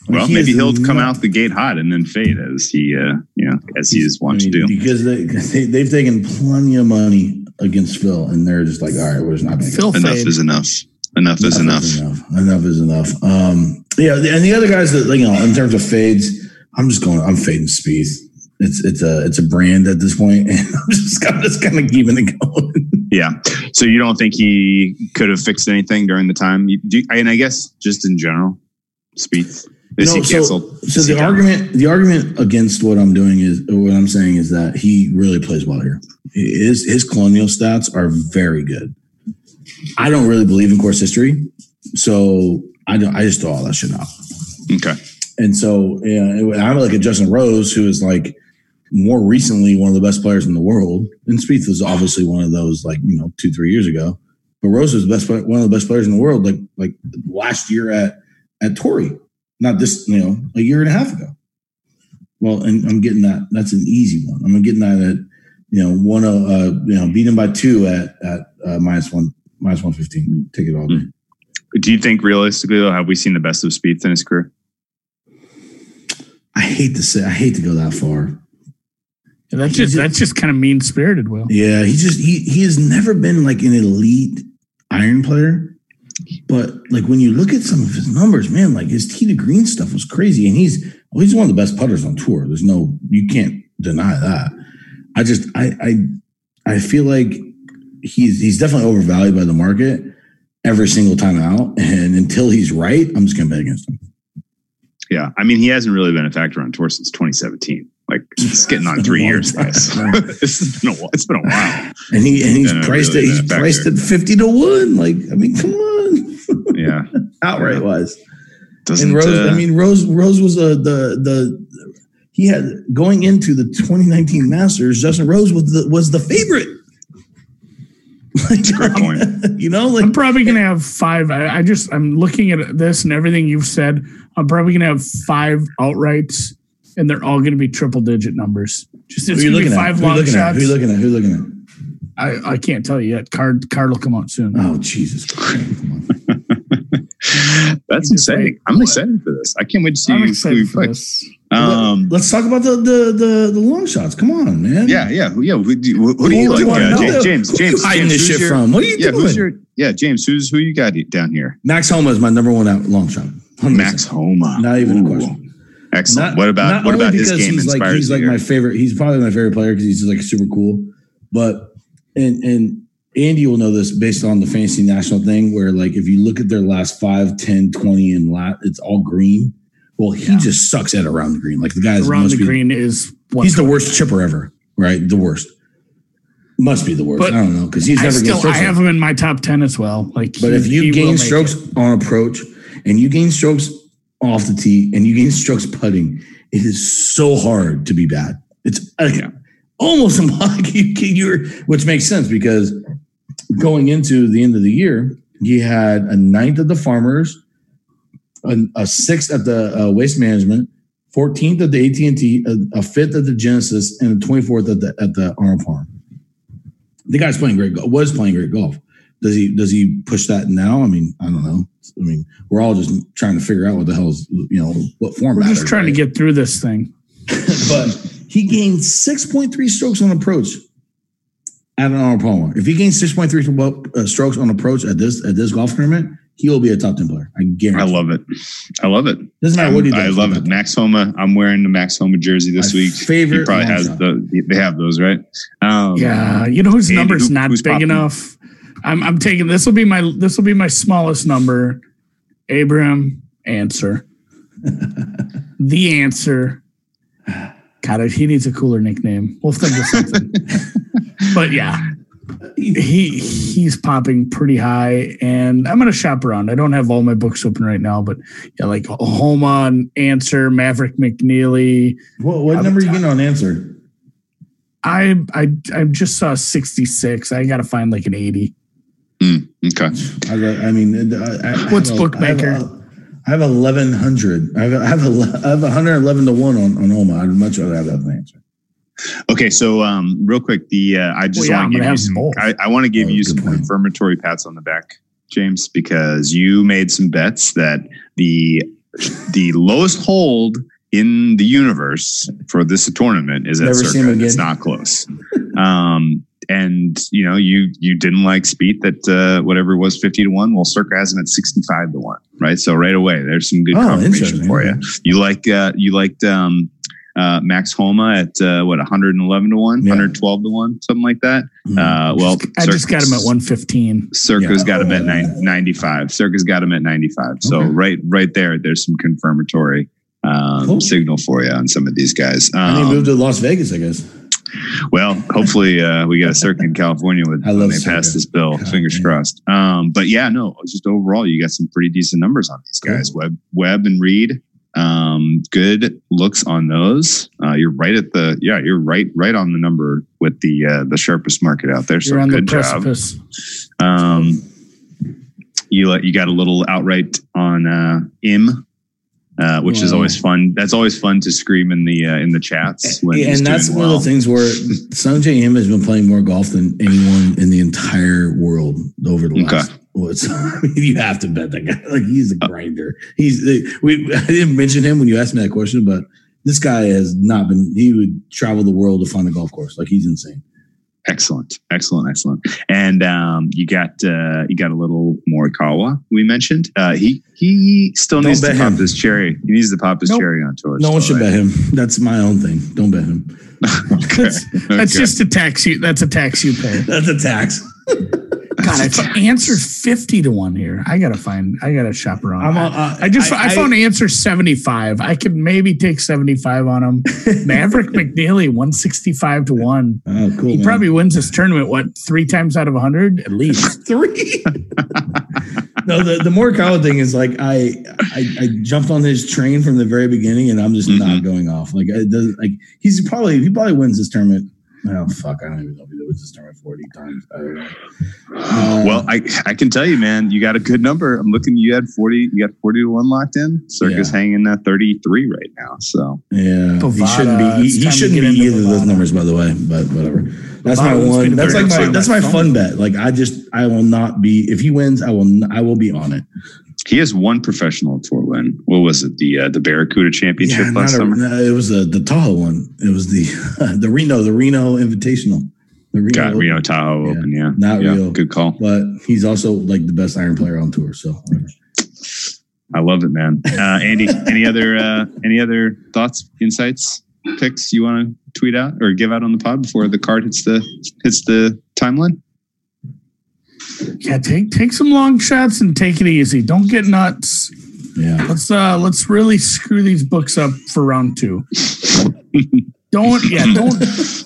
Like, Well, he maybe he'll come not- out the gate hot and then fade as he, uh, you know, as he is I wont mean, to do. because they, 'cause they they've taken plenty of money against Phil, and they're just like, all right, we're just not going to. Phil Enough is enough. Enough is enough. enough. Enough is enough. Um, yeah, and the other guys that you know, in terms of fades, I'm just going. I'm fading Spieth. It's it's a it's a brand at this point, and I'm just I'm just kind of keeping it going. Yeah. So you don't think he could have fixed anything during the time? You, do, and I guess just in general, Spieth? Is No, he so, canceled? so Is the argument the argument against what I'm doing is what I'm saying is that he really plays well here. His his colonial stats are very good. I don't really believe in course history, so I don't. I just throw all that shit out. Okay. And so yeah, I'm like a Justin Rose, who is like more recently one of the best players in the world, and Spieth was obviously one of those like you know two three years ago. But Rose was the best one of the best players in the world like like last year at at Torrey, not this you know a year and a half ago. Well, and I'm getting that. That's an easy one. I'm getting that at you know one of uh, you know beaten by two at at uh, minus one minus one fifteen. Take it all. day. Do you think realistically though, have we seen the best of Spieth in his career? I hate to say I hate to go that far. And that's just that's just kind of mean spirited, Will. Yeah, he just he he has never been like an elite iron player. But like when you look at some of his numbers, man, like his tee to green stuff was crazy. And he's well, he's one of the best putters on tour. There's no you can't deny that. I just I I I feel like he's he's definitely overvalued by the market every single time out. And until he's right, I'm just gonna bet against him. Yeah. I mean, he hasn't really been a factor on tour since 2017. Like it's getting on three years, guys. has been a while. It's been a while. And he and he's Yeah, priced really it, he's priced at 50 to 1. Like, I mean, come on. Yeah. Outright wise. Doesn't and Rose, uh, I mean, Rose, Rose was a, the the he had going into the 2019 Masters. Justin Rose was the was the favorite. Like, a point. You know, like I'm probably gonna have five. I, I just I'm looking at this and everything you've said. I'm probably gonna have five outrights, and they're all gonna be triple digit numbers. Just it's gonna be looking at? five Who you long looking at? shots. Who you looking at? Who you looking at? I, I can't tell you yet. Card card will come out soon. Oh Jesus! Christ. Come on. That's exciting. wait. I'm excited for this. I can't wait to see I'm excited you for this. Um, Let's talk about the the the, the long shots. Come on, man. yeah, yeah, yeah. Who do you, who do you like? wanna? James, James, Who James, you hiding James, this shit your- from? What are you Yeah, doing? your? Yeah, James. Who's who you got down here? Max Homa is my number one out long shot. 100%. Max Homa. Not even a question. Excellent. Not- what about what about his game he's like he's like my favorite. He's probably my favorite player because he's like super cool. But and and Andy will know this based on the fantasy national thing, where like if you look at their last 5, 10, 20 and lat, it's all green. Well, he Yeah. just sucks at around the green. Like the guy's Around the be- green is what He's the worst chipper ever, right? The worst. Must be the worst. But I don't know because he's I never still I have him in my top ten as well. Like, But he- if you gain strokes on approach and you gain strokes off the tee and you gain strokes putting, it is so hard to be bad. It's like, Yeah. almost impossible. You, you're, which makes sense because going into the end of the year, he had a ninth at the Farmers, a, a sixth at the uh, Waste Management, 14th at the AT&T, a, a fifth at the Genesis, and a 24th at the at the Arnold Palmer. The guy's playing great golf. Was playing great golf. Does he does he push that now? I mean, I don't know. I mean, we're all just trying to figure out what the hell is you know what form. we're just trying right? to get through this thing. but he gained 6.3 strokes on approach at an Arnold Palmer. If he gains 6.3 uh, strokes on approach at this at this golf tournament, he will be a top 10 player. I guarantee. I love it. I love it. Doesn't matter what he does. I love it. Max Homa. I'm wearing the Max Homa jersey this My week. favorite He probably has shot. the. They have those, right? Um, Yeah, you know whose Andy, number's who- not who's big popping? enough. I'm I'm taking this will be my this will be my smallest number. Abraham Ancer. the answer. God, he needs a cooler nickname. We'll think of something. but yeah, he he's popping pretty high, and I'm gonna shop around. I don't have all my books open right now, but yeah, like Homa and Ancer, Maverick McNeely. What, what number are you getting on Ancer? I I I just saw 66. I gotta find like an 80. Mm, okay. I, got- I mean, I, I What's have a- bookmaker? I have, a- I have 1100. I have, I have, a, I have 111 to 1 on, on Homa. I'd much rather have that than Ancer. Okay. So, um, real quick, the uh, I just Well, yeah, want to give you some. both. I, I want to give Oh, you some point. confirmatory pats on the back, James, because you made some bets that the the lowest hold in the universe for this tournament is at Never see Circa. again. It's not close. Um, and you know, you you didn't like Spieth that uh, whatever it was, fifty to one. Well, Circa has him at sixty five to one, right? So right away, there's some good Oh, confirmation for you. You like uh, you liked um, Uh, Max Homa at uh, what 111 to one, Yeah. 112 to one, something like that. Mhm. Uh, well, I just got him at 115. Circa's Yeah. got him at nine, 95. Circa's got him at 95. So Okay. right, right there, there's some confirmatory um, Cool. signal for you on some of these guys. and he Um, moved to Las Vegas, I guess. well, hopefully uh, we got a Circa in California with when they pass this bill. God, Fingers man. crossed. Um, but yeah, no, just overall, you got some pretty decent numbers on these Cool. guys. Webb, Webb, and Reed. Um, good looks on those. Uh, you're right at the yeah, you're right right on the number with the uh, the sharpest market out there. So You're on the good job. Um, you let- you got a little outright on uh, Im, uh, which is always fun. That's always fun to scream in the uh, in the chats. When Yeah, and that's one well. of the things where Sungjae Im has been playing more golf than anyone in the entire world over the last. Well, it's, I mean, you have to bet that guy. Like he's Uh, a grinder. He's we. I didn't mention him when you asked me that question, but this guy has not been. He would travel the world to find a golf course. Like he's insane. Excellent, excellent, excellent. And um, you got uh, you got a little Morikawa. We mentioned uh, he he still Don't needs to bet pop him. his cherry. He needs to pop his Nope. cherry on tour. No one still, should bet him. That's my own thing. Don't bet him. That's, that's just a tax you. That's a tax you pay. That's a tax. God, I found Ancer's 50 to one here. I gotta find. I gotta shop around. I'm I, uh, I just I, I- found Ancer 75. I could maybe take 75 on him. Maverick McNeely 165 to one. Oh, cool. He man. probably wins this tournament. What three times out of 100 at least? three. no, the the more common thing is like I, I I jumped on his train from the very beginning, and I'm just Mhm. not going off. Like it does, like he's probably he probably wins this tournament. Oh fuck! I don't even know if he was this tournament forty times. I don't know. Uh, well, I I can tell you, man, you got a good number. I'm looking. You had 40. You got 40 to one locked in. Circa's Yeah. hanging at 33 right now. So yeah, he shouldn't be. He, he shouldn't be into either of those numbers, by the way. But whatever. That's my Bovada must be one. That's like my that's my my fun bet. Like I just I will not be if he wins. I will n- I will be on it. He has one professional tour win. What was it? The uh, the Barracuda Championship not last a- summer. no, it was the the Tahoe one. It was the the Reno the Reno Invitational. The Reno, Got Reno Tahoe Yeah. Open. Yeah, Not yeah, real. Good call. but he's also like the best iron player on tour. So whatever. I love it, man. Uh, Andy, any other uh, any other thoughts, insights, picks you want to tweet out or give out on the pod before the card hits the hits the timeline? Yeah, take take some long shots and take it easy. Don't get nuts. yeah, Let's uh let's really screw these books up for round two. don't yeah, don't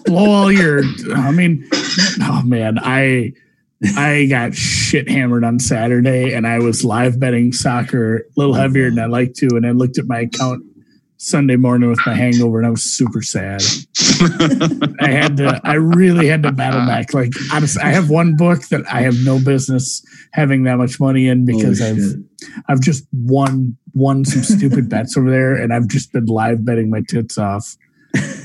blow all your I mean, oh man, I I got shit hammered on Saturday and I was live betting soccer a little heavier than I like to, and I looked at my account Sunday morning with my hangover and I was super sad. I had to I really had to battle uh-huh. back. Like honestly, I have one book that I have no business having that much money in because Holy I've shit. I've just won won some stupid bets over there, and I've just been live betting my tits off,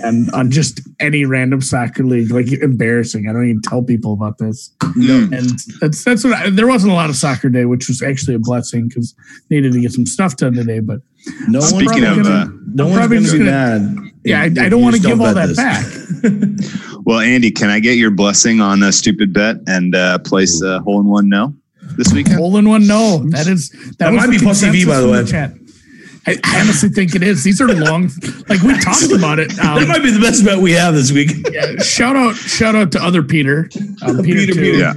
and on just any random soccer league, like embarrassing. I don't even tell people about this, Mm. and that's that's what I, there wasn't a lot of soccer day, which was actually a blessing because needed to get some stuff done today. But no one's Speaking probably of, gonna, uh, no I'm one's gonna be gonna- mad. yeah, I, if- I if don't want to give all that this. back. Well, Andy, can I get your blessing on a stupid bet and uh, place a hole in one no this weekend? Hole in one, no, that is that, That was might be plus consensus TV, by the from way. chat. I, I honestly think it is. These are long. Like we talked about it. Um, That might be the best bet we have this week. yeah, shout out, shout out to other Peter. Um, Peter, Peter. Peter. Yeah,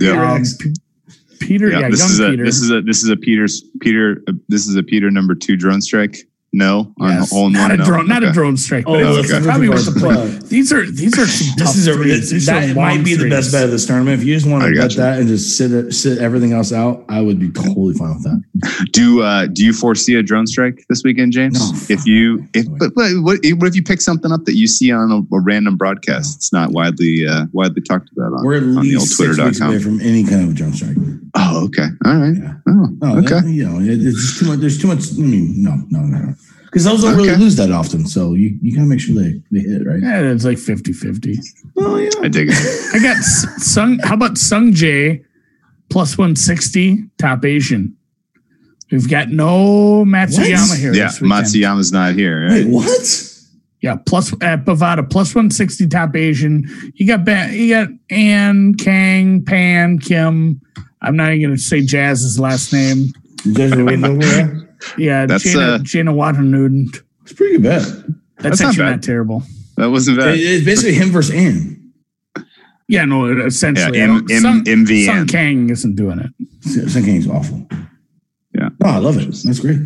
yeah. Um, Peter, yeah, yeah. This young is a Peter. this is a this is a Peter's Peter. Uh, this is a Peter number two drone strike. No on Yes. hole not one. a no? drone, not a drone strike. Oh, but it's okay. probably worth the play. These are these are some tough This is a threes. These are that might be the best bet of this tournament. If you just want to bet gotcha. that and just sit sit everything else out, I would be totally fine with that. Do uh, do you foresee a drone strike this weekend, James? No. If you if but, but what, what if you pick something up that you see on a, a random broadcast? It's not widely uh, widely talked about on, We're at on the old least six weeks Twitter.com. away from any kind of a drone strike. Oh, okay. All right. Yeah. Oh, okay. that- you know, it, it's too much. There's too much. I mean, no, no, no, no. Because those don't really lose that often. So you, you gotta make sure they, they hit right. Yeah, it's like 50-50. Oh yeah. I dig it. I got Sung. How about Sungjae plus one sixty top Asian? We've got no Matsuyama What? here. Yeah, this. Matsuyama's not here. Wait, what? Yeah, plus at Bovada plus one sixty top Asian. You got ba- you got An, Kang, Pan, Kim. I'm not even going to say Jazz's last name. You guys are waiting over there? Yeah, That's, Jana, uh, Jana Watanuden. It's pretty good bet. That's, That's not actually bad. not, terrible. That wasn't It- bad. It's basically him versus An. Yeah, no, essentially. Yeah, I don't- M- Sun, M- MVN. Sung Kang isn't doing it. Sung Kang's awful. Yeah. Oh, I love it. That's great.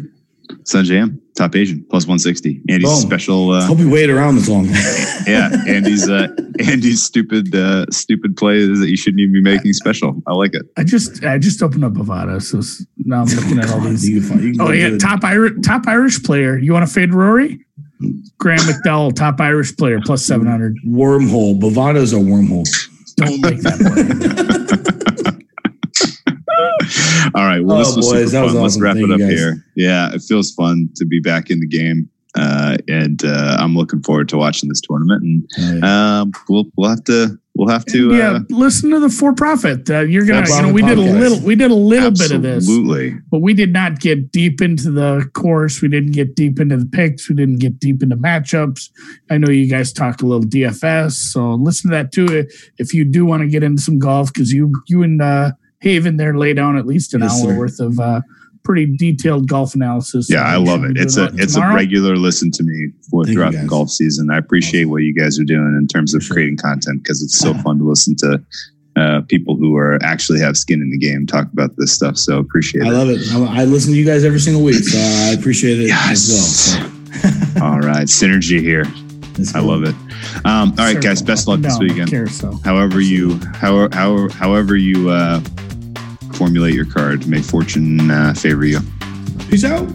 Sungjae Im, top Asian, plus 160. Andy's Boom. special. Uh, Hope you waited around this long. yeah, Andy's uh, Andy's stupid uh, stupid plays that you shouldn't even be making special. I like it. I just I just opened up Bovada, so s- now I'm looking at all these. You can find- you can Oh yeah, to top Irish top Irish player. You want to fade Rory? Graeme McDowell, top Irish player, plus seven hundred. wormhole. Bovada's a wormhole. Don't make that play. All right. Well, this Oh, was boys, super that was fun. Let's wrap Thank it up here. Yeah, it feels fun to be back in the game, uh, and uh, I'm looking forward to watching this tournament. And um, we'll we'll have to we'll have to. yeah, Uh, listen to the for profit. Uh, you're gonna, you know, For-profit we did a little, we did a little bit of this, absolutely. but we did not get deep into the course. We didn't get deep into the picks. We didn't get deep into matchups. I know you guys talk a little DFS, so listen to that too. If you do want to get into some golf, because you you and uh, Haven there lay down at least an Yes, hour sir. worth of uh, pretty detailed golf analysis. Yeah, I love it. It's a that it's a regular listen to me for Thank throughout the golf season. I appreciate what you guys are doing in terms of sure. creating content because it's so fun to listen to uh, people who are actually have skin in the game talk about this stuff. So appreciate I it. love it. I, I listen to you guys every single week, so I appreciate it as well. So, All right, synergy here. let's I love it. Um, all right, Circle guys. Best luck this down, weekend. Carousel. However you, however, however, however you uh, formulate your card, may fortune uh, favor you. Peace out.